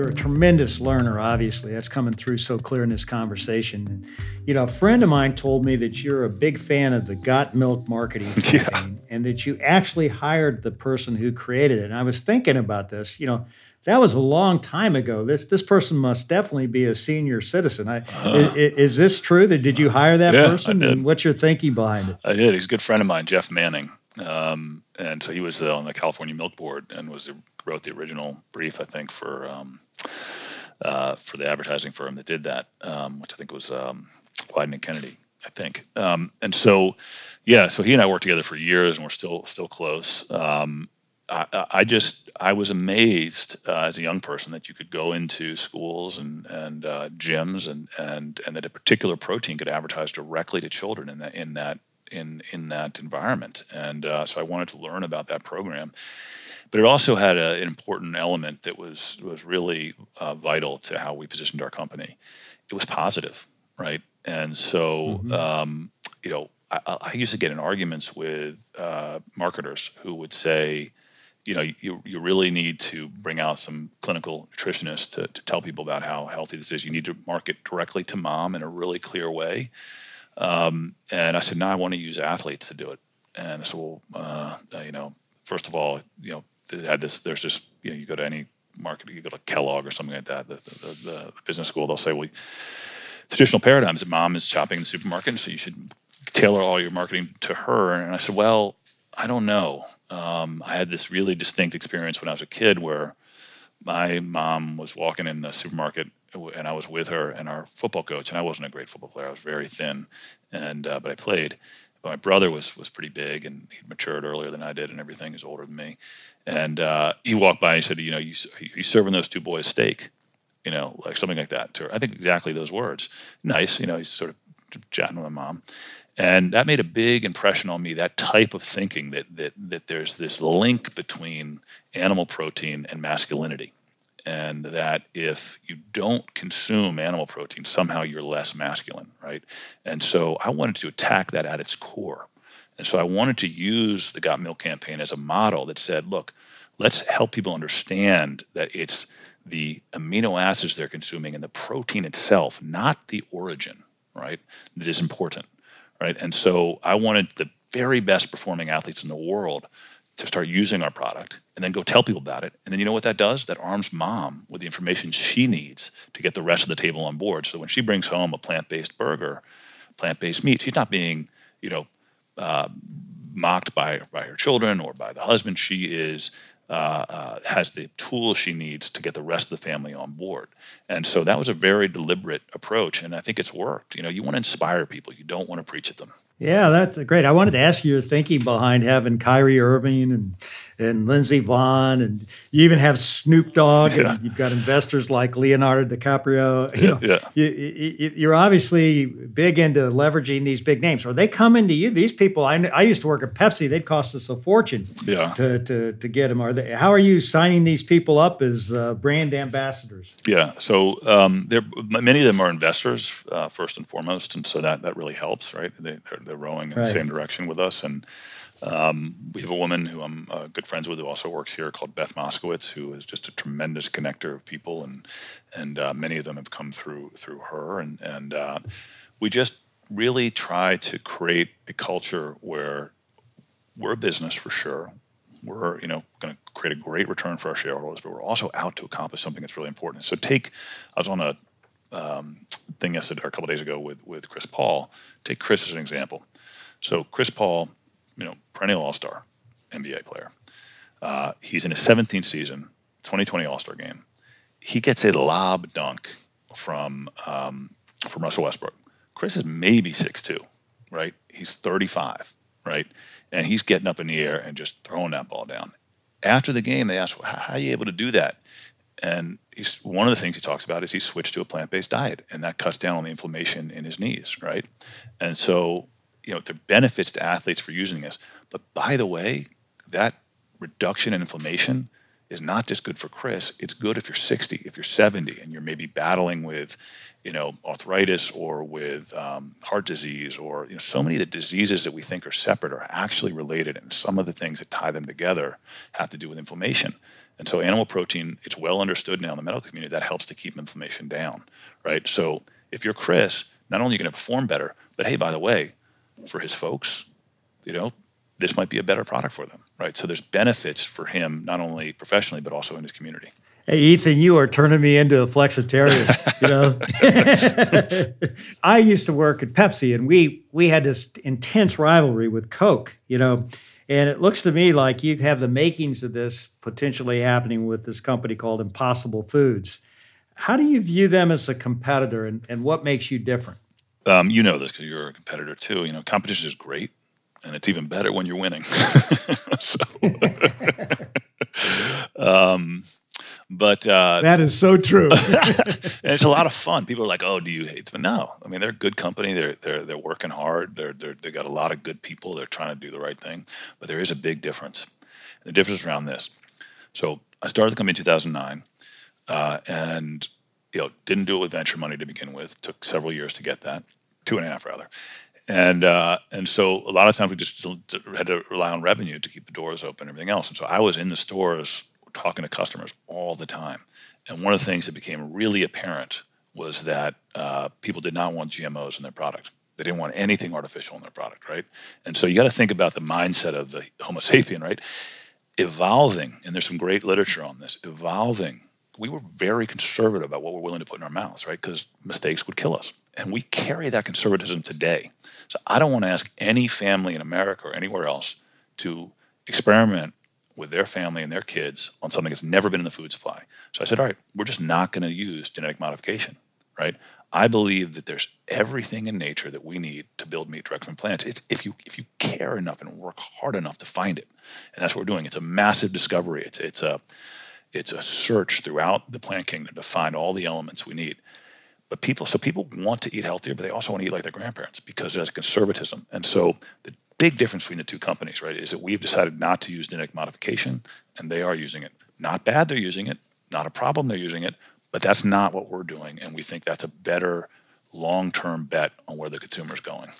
You're a tremendous learner, obviously. That's coming through so clear in this conversation. And, you know, a friend of mine told me that you're a big fan of the Got Milk marketing campaign yeah. and that you actually hired the person who created it. And I was thinking about this, you know, that was a long time ago. This this person must definitely be a senior citizen. I, uh, is, is, this true? That did you hire that yeah, person? And what's your thinking behind it? I did. He's a good friend of mine, Jeff Manning, um, and so he was uh, on the California Milk Board and was wrote the original brief, I think, for um, uh, for the advertising firm that did that, um, which I think was um, Wieden and Kennedy, I think. Um, and so, yeah, so he and I worked together for years, and we're still still close. Um, I, I, just I was amazed uh, as a young person that you could go into schools and and uh, gyms and and and that a particular protein could advertise directly to children in that in that in in that environment. And uh, so I wanted to learn about that program but it also had a, an important element that was was really uh, vital to how we positioned our company. It was positive, right? And so, mm-hmm. um, you know, I, I, used to get in arguments with uh, marketers who would say, you know, you, you really need to bring out some clinical nutritionists to, to tell people about how healthy this is. You need to market directly to mom in a really clear way. Um, and I said, no, I want to use athletes to do it. And I said, well, uh, you know, first of all, you know, had this. There's just you know you go to any market, you go to Kellogg or something like that, the, the, the business school. They'll say, well, traditional paradigms that mom is shopping in the supermarket, so you should tailor all your marketing to her. And I said, well, I don't know. Um, I had this really distinct experience when I was a kid where my mom was walking in the supermarket and I was with her and our football coach, and I wasn't a great football player. I was very thin, and uh, but I played. My brother was was pretty big, and he'd matured earlier than I did, and everything. He's older than me, and uh, he walked by and he said, "You know, you you serving those two boys steak, you know, like something like that." To her. I think exactly those words. Nice, you know. He's sort of chatting with my mom, and that made a big impression on me. That type of thinking that that that there's this link between animal protein and masculinity and that if you don't consume animal protein, somehow you're less masculine, right? And so I wanted to attack that at its core. And so I wanted to use the Got Milk campaign as a model that said, look, let's help people understand that it's the amino acids they're consuming and the protein itself, not the origin, right, that is important, right? And so I wanted the very best performing athletes in the world to start using our product and then go tell people about it. And then you know what that does? That arms mom with the information she needs to get the rest of the table on board. So when she brings home a plant-based burger, plant-based meat, she's not being, you know, uh, mocked by by her children or by the husband. She is uh, uh, has the tools she needs to get the rest of the family on board. And so that was a very deliberate approach, and I think it's worked. You know, you want to inspire people. You don't want to preach at them. Yeah, that's great. I wanted to ask you your thinking behind having Kyrie Irving and and Lindsey Vonn, and you even have Snoop Dogg, yeah. and you've got investors like Leonardo DiCaprio. You know, yeah. you, are obviously big into leveraging these big names. Are they coming to you? These people, I, I used to work at Pepsi. They'd cost us a fortune yeah. to, to, to get them. Are they? How are you signing these people up as uh, brand ambassadors? Yeah, so um, many of them are investors uh, first and foremost, and so that that really helps, right? They, they're, they're rowing in right. the same direction with us, and um, we have a woman who I'm uh, good friends with who also works here called Beth Moskowitz, who is just a tremendous connector of people, and and uh, many of them have come through through her, and and uh, we just really try to create a culture where we're a business for sure. We're you know going to create a great return for our shareholders, but we're also out to accomplish something that's really important. So take I was on a um, thing yesterday or a couple days ago with with Chris Paul. Take Chris as an example. So Chris Paul you know, perennial All Star, NBA player. Uh, he's in his 17th season, 2020 All Star game. He gets a lob dunk from um, from Russell Westbrook. Chris is maybe 6'2", right? He's 35, right? And he's getting up in the air and just throwing that ball down. After the game, they ask, well, "How are you able to do that?" And he's one of the things he talks about is he switched to a plant-based diet, and that cuts down on the inflammation in his knees, right? And so you know, there are benefits to athletes for using this. But by the way, that reduction in inflammation is not just good for Chris. It's good if you're 60, if you're 70, and you're maybe battling with, you know, arthritis or with um, heart disease, or you know, so many of the diseases that we think are separate are actually related, and some of the things that tie them together have to do with inflammation. And so, animal protein, it's well understood now in the medical community that helps to keep inflammation down, right? So, if you're Chris, not only are you going to perform better, but hey, by the way, for his folks, you know, this might be a better product for them, right? So there's benefits for him not only professionally but also in his community. Hey Ethan, you are turning me into a flexitarian. you know, I used to work at Pepsi, and we we had this intense rivalry with Coke. You know, and it looks to me like you have the makings of this potentially happening with this company called Impossible Foods. How do you view them as a competitor, and, and what makes you different? Um, you know this because you're a competitor too. You know, competition is great and it's even better when you're winning. so, um, but uh, that is so true. and it's a lot of fun. People are like, "Oh, do you hate?" But no, I mean they're a good company. They're they're they're working hard. They're they're they got a lot of good people. They're trying to do the right thing. But there is a big difference. And the difference around this. So I started the company in 2009, uh, and you know didn't do it with venture money to begin with. Took several years to get that, two and a half rather and uh, and so a lot of times we just had to rely on revenue to keep the doors open and everything else. And so I was in the stores talking to customers all the time. And one of the things that became really apparent was that uh, people did not want GMOs in their product. They didn't want anything artificial in their product, right? And so you got to think about the mindset of the Homo sapien, right? Evolving, and there's some great literature on this. Evolving, we were very conservative about what we're willing to put in our mouths, right? Because mistakes would kill us. And we carry that conservatism today. So I don't want to ask any family in America or anywhere else to experiment with their family and their kids on something that's never been in the food supply. So I said, all right, we're just not going to use genetic modification, right? I believe that there's everything in nature that we need to build meat direct from plants. It's if you if you care enough and work hard enough to find it, and that's what we're doing. It's a massive discovery. It's it's a it's a search throughout the plant kingdom to find all the elements we need. But people, so people want to eat healthier, but they also want to eat like their grandparents because there's conservatism. And so the big difference between the two companies, right, is that we've decided not to use genetic modification, and they are using it. Not bad, they're using it. Not a problem, they're using it. But that's not what we're doing, and we think that's a better long-term bet on where the consumer is going.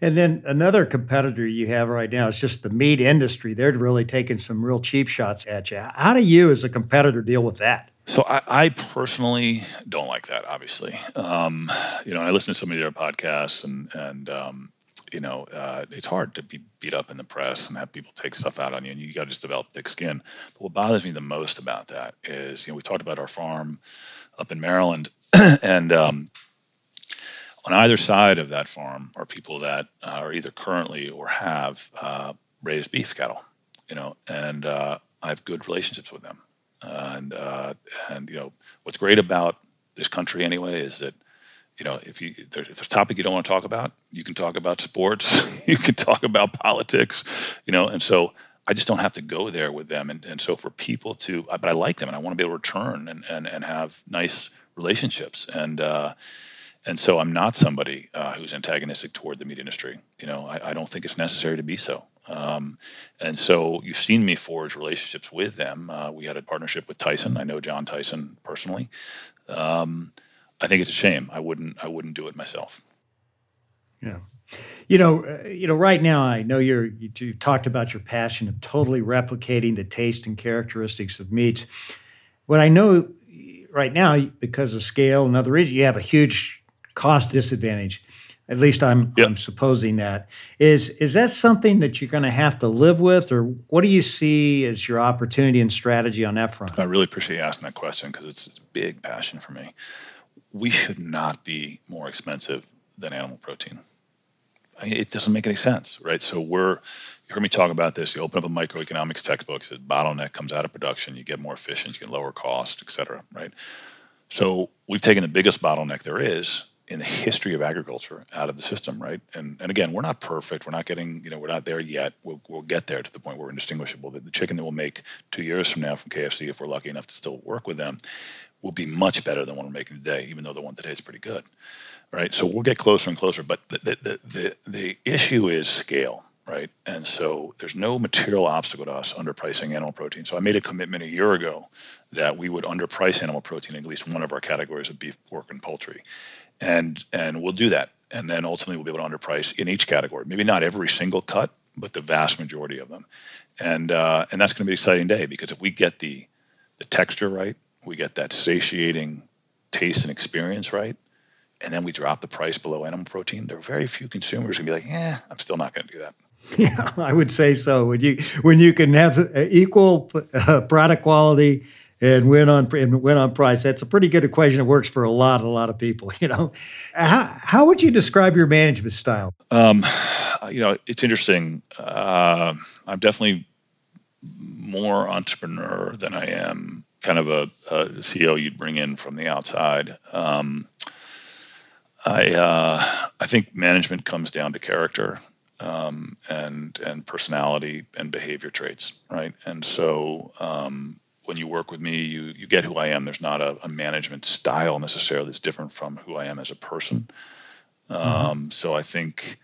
And then another competitor you have right now is just the meat industry. They're really taking some real cheap shots at you. How do you, as a competitor, deal with that? So I, I, personally don't like that. Obviously, um, you know, I listen to some of their podcasts, and and um, you know, uh, it's hard to be beat up in the press and have people take stuff out on you, and you got to just develop thick skin. But what bothers me the most about that is, you know, we talked about our farm up in Maryland, and um, on either side of that farm are people that uh, are either currently or have uh, raised beef cattle, you know, and uh, I have good relationships with them and uh, and you know what's great about this country anyway is that you know if you if there's a topic you don't want to talk about, you can talk about sports, you can talk about politics, you know, and so. I just don't have to go there with them, and, and so for people to, but I like them, and I want to be able to return and, and, and have nice relationships, and uh, and so I'm not somebody uh, who's antagonistic toward the meat industry. You know, I, I, don't think it's necessary to be so. Um, and so you've seen me forge relationships with them. Uh, we had a partnership with Tyson. I know John Tyson personally. Um, I think it's a shame. I wouldn't. I wouldn't do it myself. Yeah. You know, uh, you know. Right now, I know you're. You, you talked about your passion of totally replicating the taste and characteristics of meats. What I know right now, because of scale and other reasons, you have a huge cost disadvantage. At least I'm, yep. I'm supposing that. Is is that something that you're going to have to live with, or what do you see as your opportunity and strategy on that front? I really appreciate you asking that question because it's a big passion for me. We should not be more expensive than animal protein. I mean, it doesn't make any sense, right? So we're you heard me talk about this. You open up a microeconomics textbook, says bottleneck comes out of production, you get more efficient, you get lower cost, et cetera, right? So we've taken the biggest bottleneck there is in the history of agriculture out of the system, right? And and again, we're not perfect. We're not getting, you know, we're not there yet. We'll, we'll get there to the point where we're indistinguishable. The, the chicken that we'll make two years from now from KFC, if we're lucky enough to still work with them, will be much better than what we're making today, even though the one today is pretty good, right? So we'll get closer and closer. But the the the, the, the issue is scale. right? And so there's no material obstacle to us underpricing animal protein. So I made a commitment a year ago that we would underprice animal protein in at least one of our categories of beef, pork, and poultry, and and we'll do that. And then ultimately we'll be able to underprice in each category. Maybe not every single cut, but the vast majority of them. And uh, and that's going to be an exciting day because if we get the the texture right, we get that satiating taste and experience right, and then we drop the price below animal protein, there are very few consumers who be like, "Yeah, I'm still not going to do that." Yeah, I would say so. When you when you can have equal uh, product quality and win on and win on price, that's a pretty good equation. It works for a lot, a lot of people. You know, how how would you describe your management style? Um, you know, it's interesting. Uh, I'm definitely more entrepreneur than I am kind of a, a CEO you'd bring in from the outside. Um, I uh, I think management comes down to character um, and and personality and behavior traits, right? And so um, when you work with me, you you get who I am. There's not a, a management style necessarily that's different from who I am as a person. Mm-hmm. Um, so I think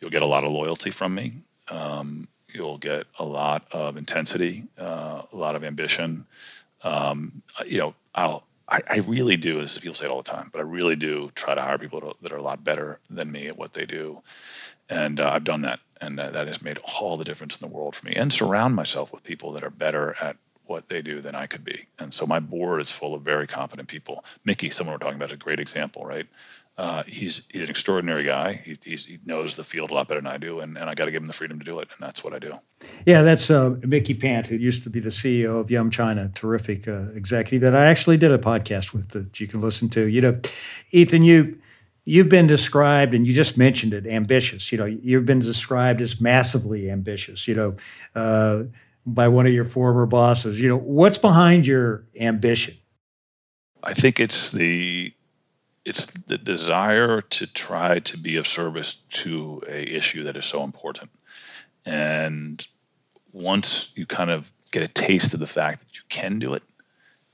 you'll get a lot of loyalty from me. Um, you'll get a lot of intensity, uh, a lot of ambition. Um, you know, I'll I, I, really do, as people say it all the time, but I really do try to hire people that are a lot better than me at what they do. And uh, I've done that. And that, that has made all the difference in the world for me. And surround myself with people that are better at what they do than I could be. And so my board is full of very confident people. Micky, someone we're talking about, is a great example, right? Uh, he's he's an extraordinary guy. He, he knows the field a lot better than I do, and, and I got to give him the freedom to do it, and that's what I do. Yeah, that's uh, Micky Pant, who used to be the CEO of Yum China, terrific uh, executive that I actually did a podcast with that you can listen to. You know, Ethan, you you've been described, and you just mentioned it, ambitious. You know, you've been described as massively ambitious. You know, uh, by one of your former bosses. You know, what's behind your ambition? I think it's the it's the desire to try to be of service to a issue that is so important. And once you kind of get a taste of the fact that you can do it,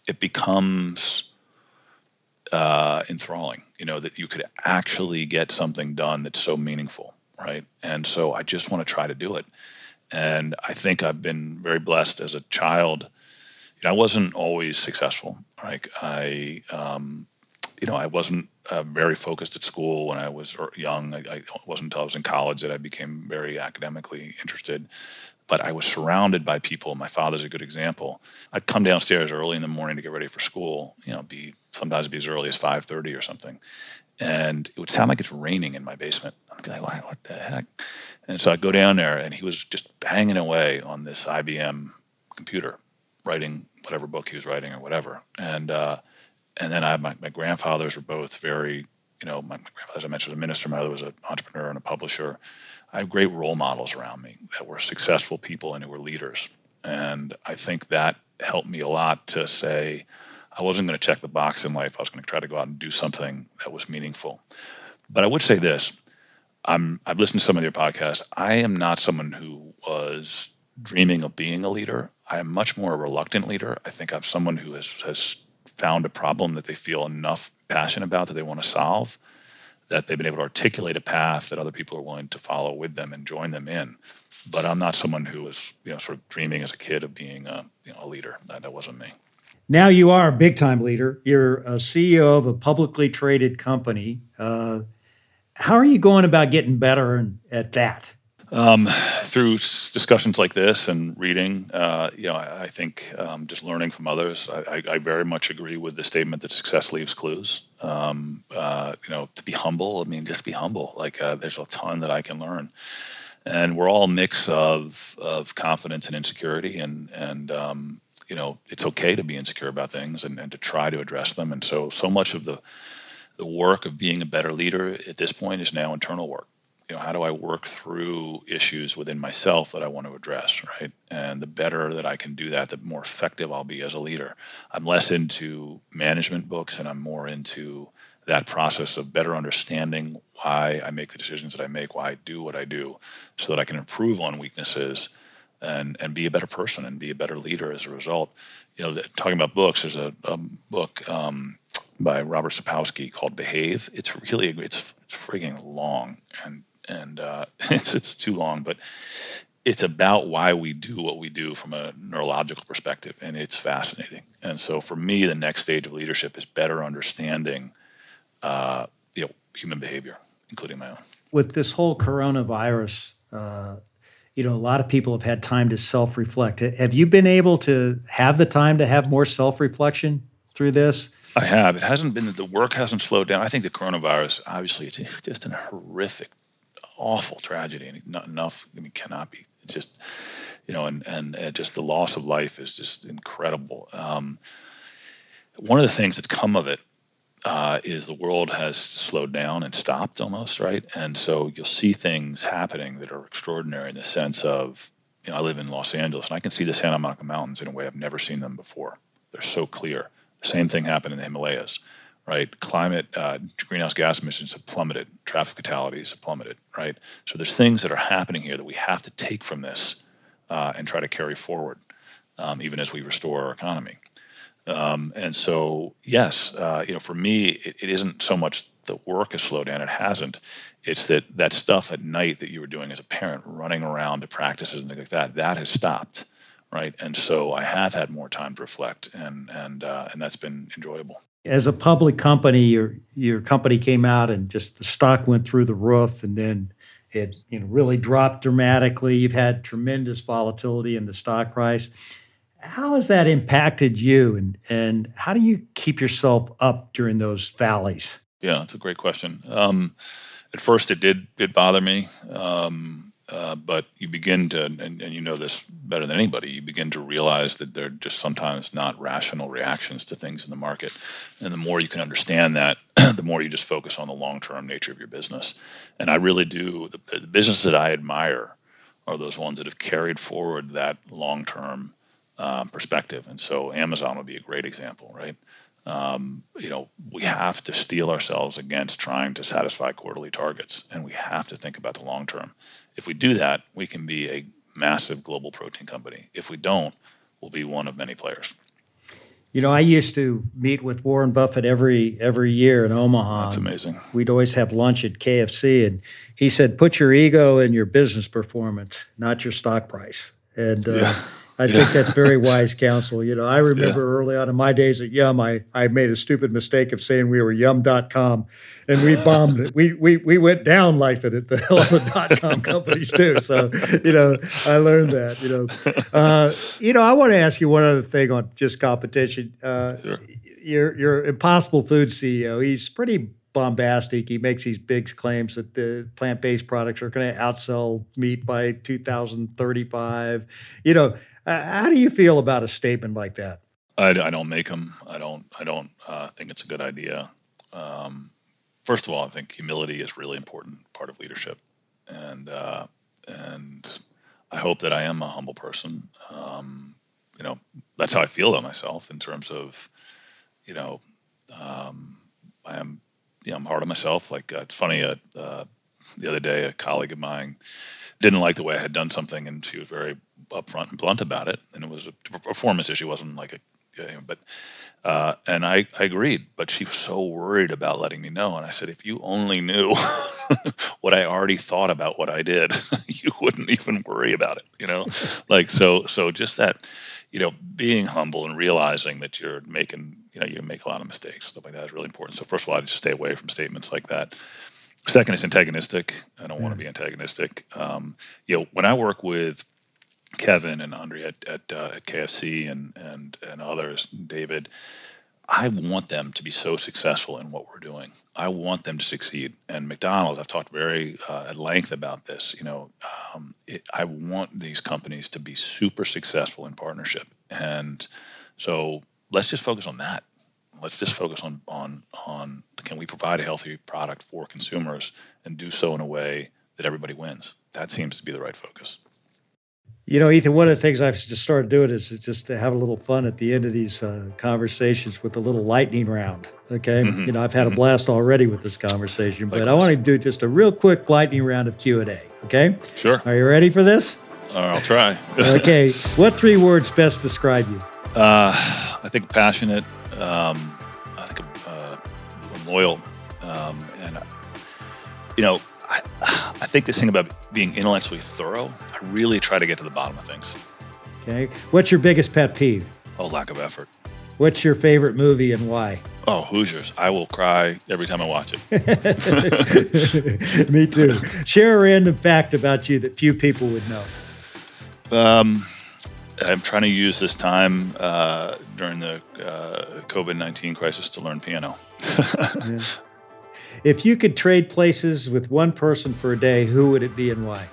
it becomes uh, enthralling. You know that you could actually get something done that's so meaningful, right? And so I just want to try to do it. And I think I've been very blessed as a child. You know, I wasn't always successful. Like I, um, you know, I wasn't uh, very focused at school when I was young. I, I, wasn't until I was in college that I became very academically interested. But I was surrounded by people. My father's a good example. I'd come downstairs early in the morning to get ready for school. You know, be sometimes be as early as five thirty or something, and it would sound like it's raining in my basement. I'd be like, "Why? What the heck?" And so I'd go down there, and he was just banging away on this IBM computer, writing whatever book he was writing or whatever. And uh, and then I my, my grandfathers were both very, you know, my, my grandfather, as I mentioned, was a minister. My mother was an entrepreneur and a publisher. I have great role models around me that were successful people and who were leaders. And I think that helped me a lot to say I wasn't going to check the box in life. I was going to try to go out and do something that was meaningful. But I would say this I'm, I've listened to some of your podcasts. I am not someone who was dreaming of being a leader. I am much more a reluctant leader. I think I'm someone who has, has found a problem that they feel enough passion about that they want to solve, that they've been able to articulate a path that other people are willing to follow with them and join them in. But I'm not someone who was, you know, sort of dreaming as a kid of being a, you know, a leader. That, that wasn't me. Now you are a big time leader. You're a CEO of a publicly traded company. Uh, how are you going about getting better at that? Um, through discussions like this and reading, uh, you know, I, I think um, just learning from others. I, I, very much agree with the statement that success leaves clues. Um, uh, you know, to be humble. I mean, just be humble. Like uh, there's a ton that I can learn, and we're all a mix of of confidence and insecurity, and and um, you know, it's okay to be insecure about things and, and to try to address them. And so, so much of the the work of being a better leader at this point is now internal work you know, how do I work through issues within myself that I want to address, right? And the better that I can do that, the more effective I'll be as a leader. I'm less into management books and I'm more into that process of better understanding why I make the decisions that I make, why I do what I do, so that I can improve on weaknesses and, and be a better person and be a better leader as a result. You know, talking about books, there's a, a book um, by Robert Sapolsky called Behave. It's really, it's, it's frigging long and and uh, it's it's too long, but it's about why we do what we do from a neurological perspective, and it's fascinating. And so, for me, the next stage of leadership is better understanding, uh, you know, human behavior, including my own. With this whole coronavirus, uh, you know, a lot of people have had time to self-reflect. Have you been able to have the time to have more self-reflection through this? I have. It hasn't been that the work hasn't slowed down. I think the coronavirus, obviously, it's just a horrific, awful tragedy, and not enough. I mean, cannot be it's just, you know, and and uh, just the loss of life is just incredible. Um, one of the things that's come of it uh, is the world has slowed down and stopped almost, right? And so you'll see things happening that are extraordinary in the sense of, you know, I live in Los Angeles and I can see the Santa Monica Mountains in a way I've never seen them before. They're so clear. The same thing happened in the Himalayas, right? Climate, uh, greenhouse gas emissions have plummeted, traffic fatalities have plummeted, right? So there's things that are happening here that we have to take from this uh, and try to carry forward, um, even as we restore our economy. Um, and so, yes, uh, you know, for me, it, it isn't so much the work has slowed down; it hasn't. It's that that stuff at night that you were doing as a parent, running around to practices and things like that, that has stopped, right? And so, I have had more time to reflect, and and uh, and that's been enjoyable as a public company, your your company came out and just the stock went through the roof, and then it you know really dropped dramatically. You've had tremendous volatility in the stock price. How has that impacted you, and and how do you keep yourself up during those valleys? Yeah, that's a great question. Um, at first, it did it bother me. Um, uh, but you begin to, and, and, you know this better than anybody, you begin to realize that they're just sometimes not rational reactions to things in the market. And the more you can understand that, the more you just focus on the long term nature of your business. And I really do, the, the businesses that I admire are those ones that have carried forward that long term um, perspective. And so Amazon would be a great example, right? Um, you know, we have to steel ourselves against trying to satisfy quarterly targets, and we have to think about the long term. If we do that, we can be a massive global protein company. If we don't, we'll be one of many players. You know, I used to meet with Warren Buffett every every year in Omaha. That's amazing. We'd always have lunch at KFC, and he said, "Put your ego in your business performance, not your stock price." And uh, yeah. I think that's very wise counsel. You know, I remember yeah. early on in my days at Yum, I, I made a stupid mistake of saying we were yum.com and we bombed it. We, we, we went down like that at the hell of the dot com companies too. So, you know, I learned that, you know. Uh, you know, I want to ask you one other thing on just competition. Uh, sure. Your, your Impossible Food CEO, he's pretty bombastic. He makes these big claims that the plant-based products are going to outsell meat by 2035. You know, uh, how do you feel about a statement like that? I, I don't make them. I don't. I don't uh, think it's a good idea. Um, first of all, I think humility is really important part of leadership, and uh, and I hope that I am a humble person. Um, you know, that's how I feel about myself in terms of, you know, um, I am. You know, I'm hard on myself. Like uh, it's funny. Uh, uh, the other day, a colleague of mine didn't like the way I had done something, and she was very upfront and blunt about it. And it was a performance issue; wasn't like a but uh, and I, I agreed, but she was so worried about letting me know. And I said, if you only knew what I already thought about what I did, you wouldn't even worry about it. You know, like so. So just that, you know, being humble and realizing that you're making, you know, you make a lot of mistakes, stuff like that is really important. So first of all, I just stay away from statements like that. Second is antagonistic. I don't want to be antagonistic. Um, you know, when I work with Kevin and Andre at at, uh, at KFC and and and others, David, I want them to be so successful in what we're doing. I want them to succeed. And McDonald's, I've talked very uh, at length about this. You know, um, it, I want these companies to be super successful in partnership. And so let's just focus on that let's just focus on on on can we provide a healthy product for consumers and do so in a way that everybody wins. That seems to be the right focus. You know, Ethan, one of the things I've just started doing is just to have a little fun at the end of these uh, conversations with a little lightning round. Okay, mm-hmm. you know, I've had mm-hmm. a blast already with this conversation, but I want to do just a real quick lightning round of Q and A. Okay, sure. Are you ready for this? Uh, I'll try. okay, what three words best describe you? Uh, I think passionate, um, I think uh, loyal, um, and you know, I, I think this thing about being intellectually thorough, I really try to get to the bottom of things. Okay. What's your biggest pet peeve? Oh, lack of effort. What's your favorite movie and why? Oh, Hoosiers. I will cry every time I watch it. Me too. Share a random fact about you that few people would know. Um, I'm trying to use this time uh, during the uh, COVID 19 crisis to learn piano. yeah. If you could trade places with one person for a day, who would it be and why?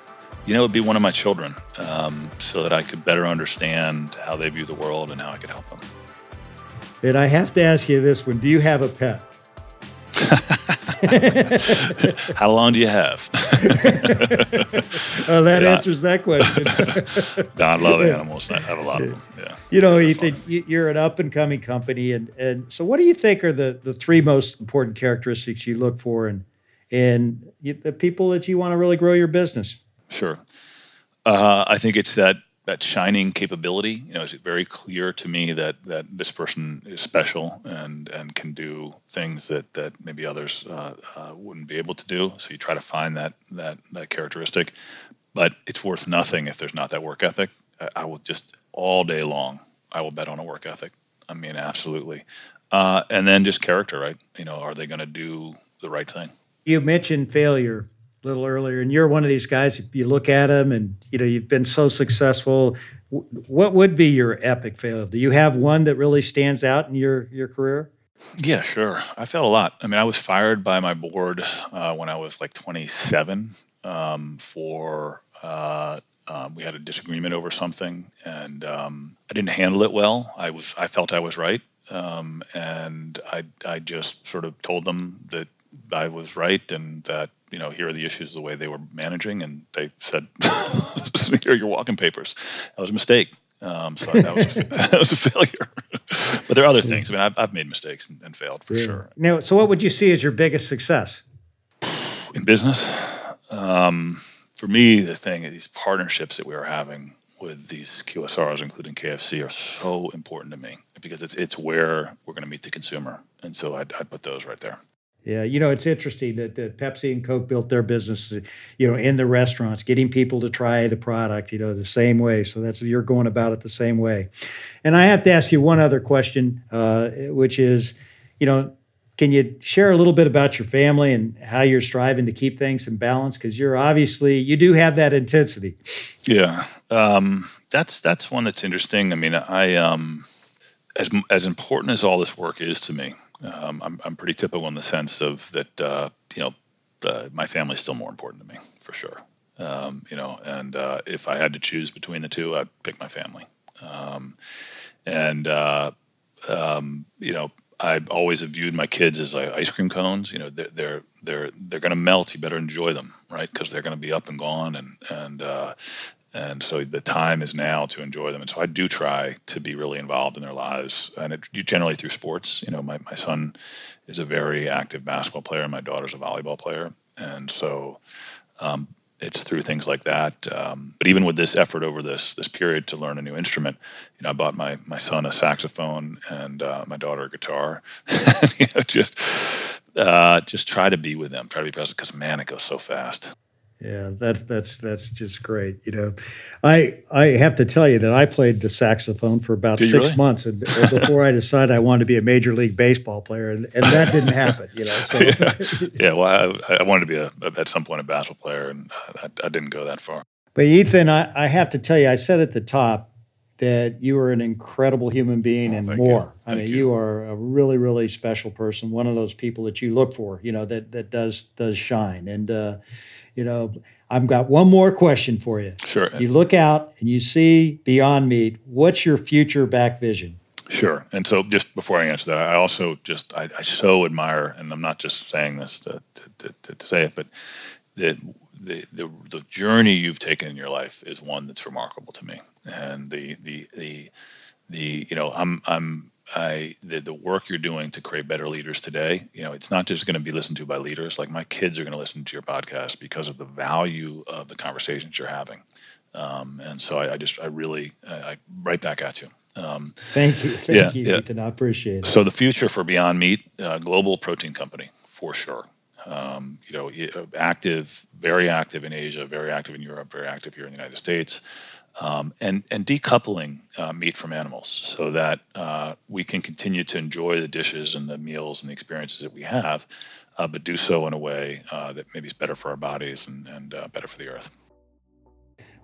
You know, it would be one of my children um, so that I could better understand how they view the world and how I could help them. And I have to ask you this one Do you have a pet? How long do you have? oh, that yeah. answers that question. I love animals. I have a lot of them. Yeah. You know, Ethan, you're an up and coming company, and and so what do you think are the the three most important characteristics you look for in in the people that you want to really grow your business? Sure. Uh, I think it's that that shining capability. You know, it's very clear to me that that this person is special and and can do things that that maybe others uh, uh, wouldn't be able to do. So you try to find that that that characteristic, but it's worth nothing if there's not that work ethic. I, I will just all day long. I will bet on a work ethic. I mean, absolutely. Uh, and then just character, right? You know, are they going to do the right thing? You mentioned failure a little earlier, and you're one of these guys. You look at them, and you know you've been so successful. What would be your epic fail? Do you have one that really stands out in your your career? Yeah, sure. I failed a lot. I mean, I was fired by my board uh, when I was like 27 um, for uh, um, we had a disagreement over something, and um, I didn't handle it well. I was I felt I was right, um, and I I just sort of told them that I was right and that you know, here are the issues the way they were managing, and they said, "Here are your walking papers." That was a mistake. Um, so that was a, that was a failure. but there are other things. I mean, I've, I've made mistakes and, and failed for yeah. sure. Now, so what would you see as your biggest success in business? Um, for me, the thing these partnerships that we are having with these QSRs, including KFC, are so important to me because it's it's where we're going to meet the consumer, and so I'd, I'd put those right there. Yeah, you know, it's interesting that, that, Pepsi and Coke built their business, you know, in the restaurants, getting people to try the product, you know, the same way. So that's you're going about it the same way. And I have to ask you one other question, uh, which is, you know, can you share a little bit about your family and how you're striving to keep things in balance? Because you're obviously you do have that intensity. Yeah, um, that's that's one that's interesting. I mean, I um, as as important as all this work is to me, um, I'm, I'm pretty typical in the sense of that, uh, you know, uh, my family's still more important to me for sure. Um, you know, and uh, if I had to choose between the two, I'd pick my family. Um, and uh, um, you know, I always have viewed my kids as like ice cream cones. You know, they're they're they're they're going to melt. You better enjoy them, right? Because they're going to be up and gone, and and uh, and so the time is now to enjoy them. And so I do try to be really involved in their lives, and it, generally through sports. You know, my my son is a very active basketball player, and my daughter's a volleyball player, and so. Um, it's through things like that. Um, but even with this effort over this this period to learn a new instrument, you know, I bought my my son a saxophone and uh, my daughter a guitar. you know, just uh, just try to be with them, try to be present because man, it goes so fast. Yeah, that's that's that's just great. You know, I I have to tell you that I played the saxophone for about six really? months, and before I decided I wanted to be a major league baseball player, and, and that didn't happen. You know, so yeah. yeah well, I, I, wanted to be a at some point a basketball player, and I, I didn't go that far. But Ethan, I, I have to tell you, I said at the top that you are an incredible human being oh, and more. I mean, you. you. are a really, really special person. One of those people that you look for, you know, that that does does shine. And uh, you know, I've got one more question for you. Sure. You look out and you see beyond meat. What's your future back vision? Sure. And so, just before I answer that, I also just I, I so admire, and I'm not just saying this to, to, to, to say it, but the, the the the journey you've taken in your life is one that's remarkable to me, and the the the the you know I'm I'm I the, the work you're doing to create better leaders today, you know, it's not just going to be listened to by leaders. Like my kids are going to listen to your podcast because of the value of the conversations you're having. Um, and so I, I, just I really I, I right back at you. Um, thank you, thank yeah, you, yeah. Ethan. I appreciate it. So the future for Beyond Meat, uh, global protein company for sure. Um, you know, active, very active in Asia, very active in Europe, very active here in the United States. Um, and and decoupling uh, meat from animals so that uh, we can continue to enjoy the dishes and the meals and the experiences that we have, uh, but do so in a way uh, that maybe is better for our bodies and, and uh, better for the earth.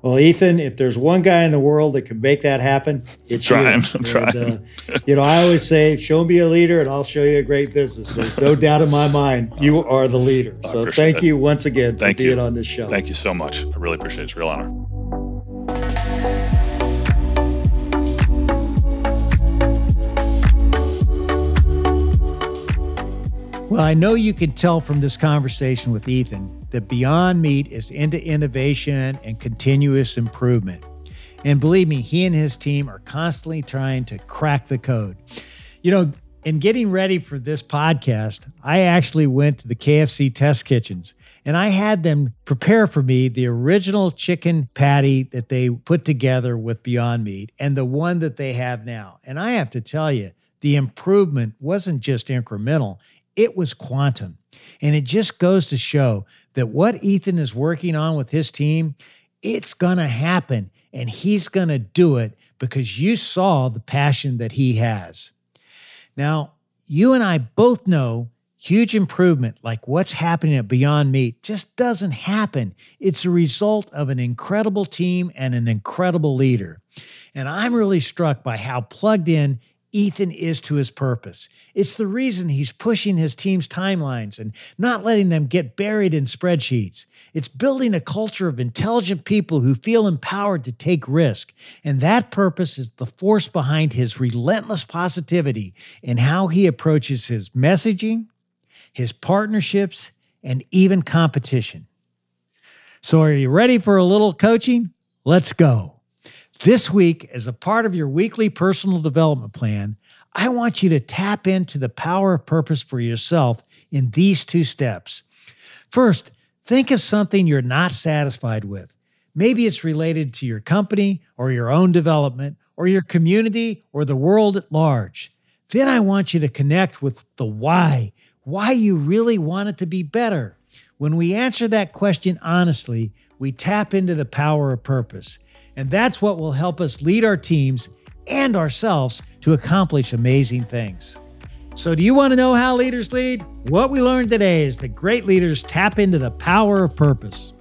Well, Ethan, if there's one guy in the world that can make that happen, it's I'm trying, you. I'm and, trying. Uh, you know, I always say, "Show me a leader, and I'll show you a great business." There's no doubt in my mind, you are the leader. So, thank that. you once again thank for you. being on this show. Thank you so much. I really appreciate it. It's a real honor. Well, I know you can tell from this conversation with Ethan that Beyond Meat is into innovation and continuous improvement. And believe me, he and his team are constantly trying to crack the code. You know, in getting ready for this podcast, I actually went to the KFC test kitchens and I had them prepare for me the original chicken patty that they put together with Beyond Meat and the one that they have now. And I have to tell you, the improvement wasn't just incremental, it was quantum. And it just goes to show that what Ethan is working on with his team, it's going to happen and he's going to do it because you saw the passion that he has. Now, you and I both know huge improvement like what's happening at Beyond Meat just doesn't happen. It's a result of an incredible team and an incredible leader. And I'm really struck by how plugged in Ethan is to his purpose. It's the reason he's pushing his team's timelines and not letting them get buried in spreadsheets. It's building a culture of intelligent people who feel empowered to take risk. And that purpose is the force behind his relentless positivity in how he approaches his messaging, his partnerships, and even competition. So, are you ready for a little coaching? Let's go. This week, as a part of your weekly personal development plan, I want you to tap into the power of purpose for yourself in these two steps. First, think of something you're not satisfied with. Maybe it's related to your company or your own development or your community or the world at large. Then I want you to connect with the why, why you really want it to be better. When we answer that question honestly, we tap into the power of purpose. And that's what will help us lead our teams and ourselves to accomplish amazing things. So, do you want to know how leaders lead? What we learned today is that great leaders tap into the power of purpose.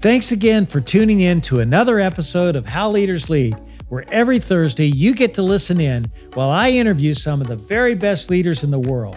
Thanks again for tuning in to another episode of How Leaders Lead, where every Thursday you get to listen in while I interview some of the very best leaders in the world.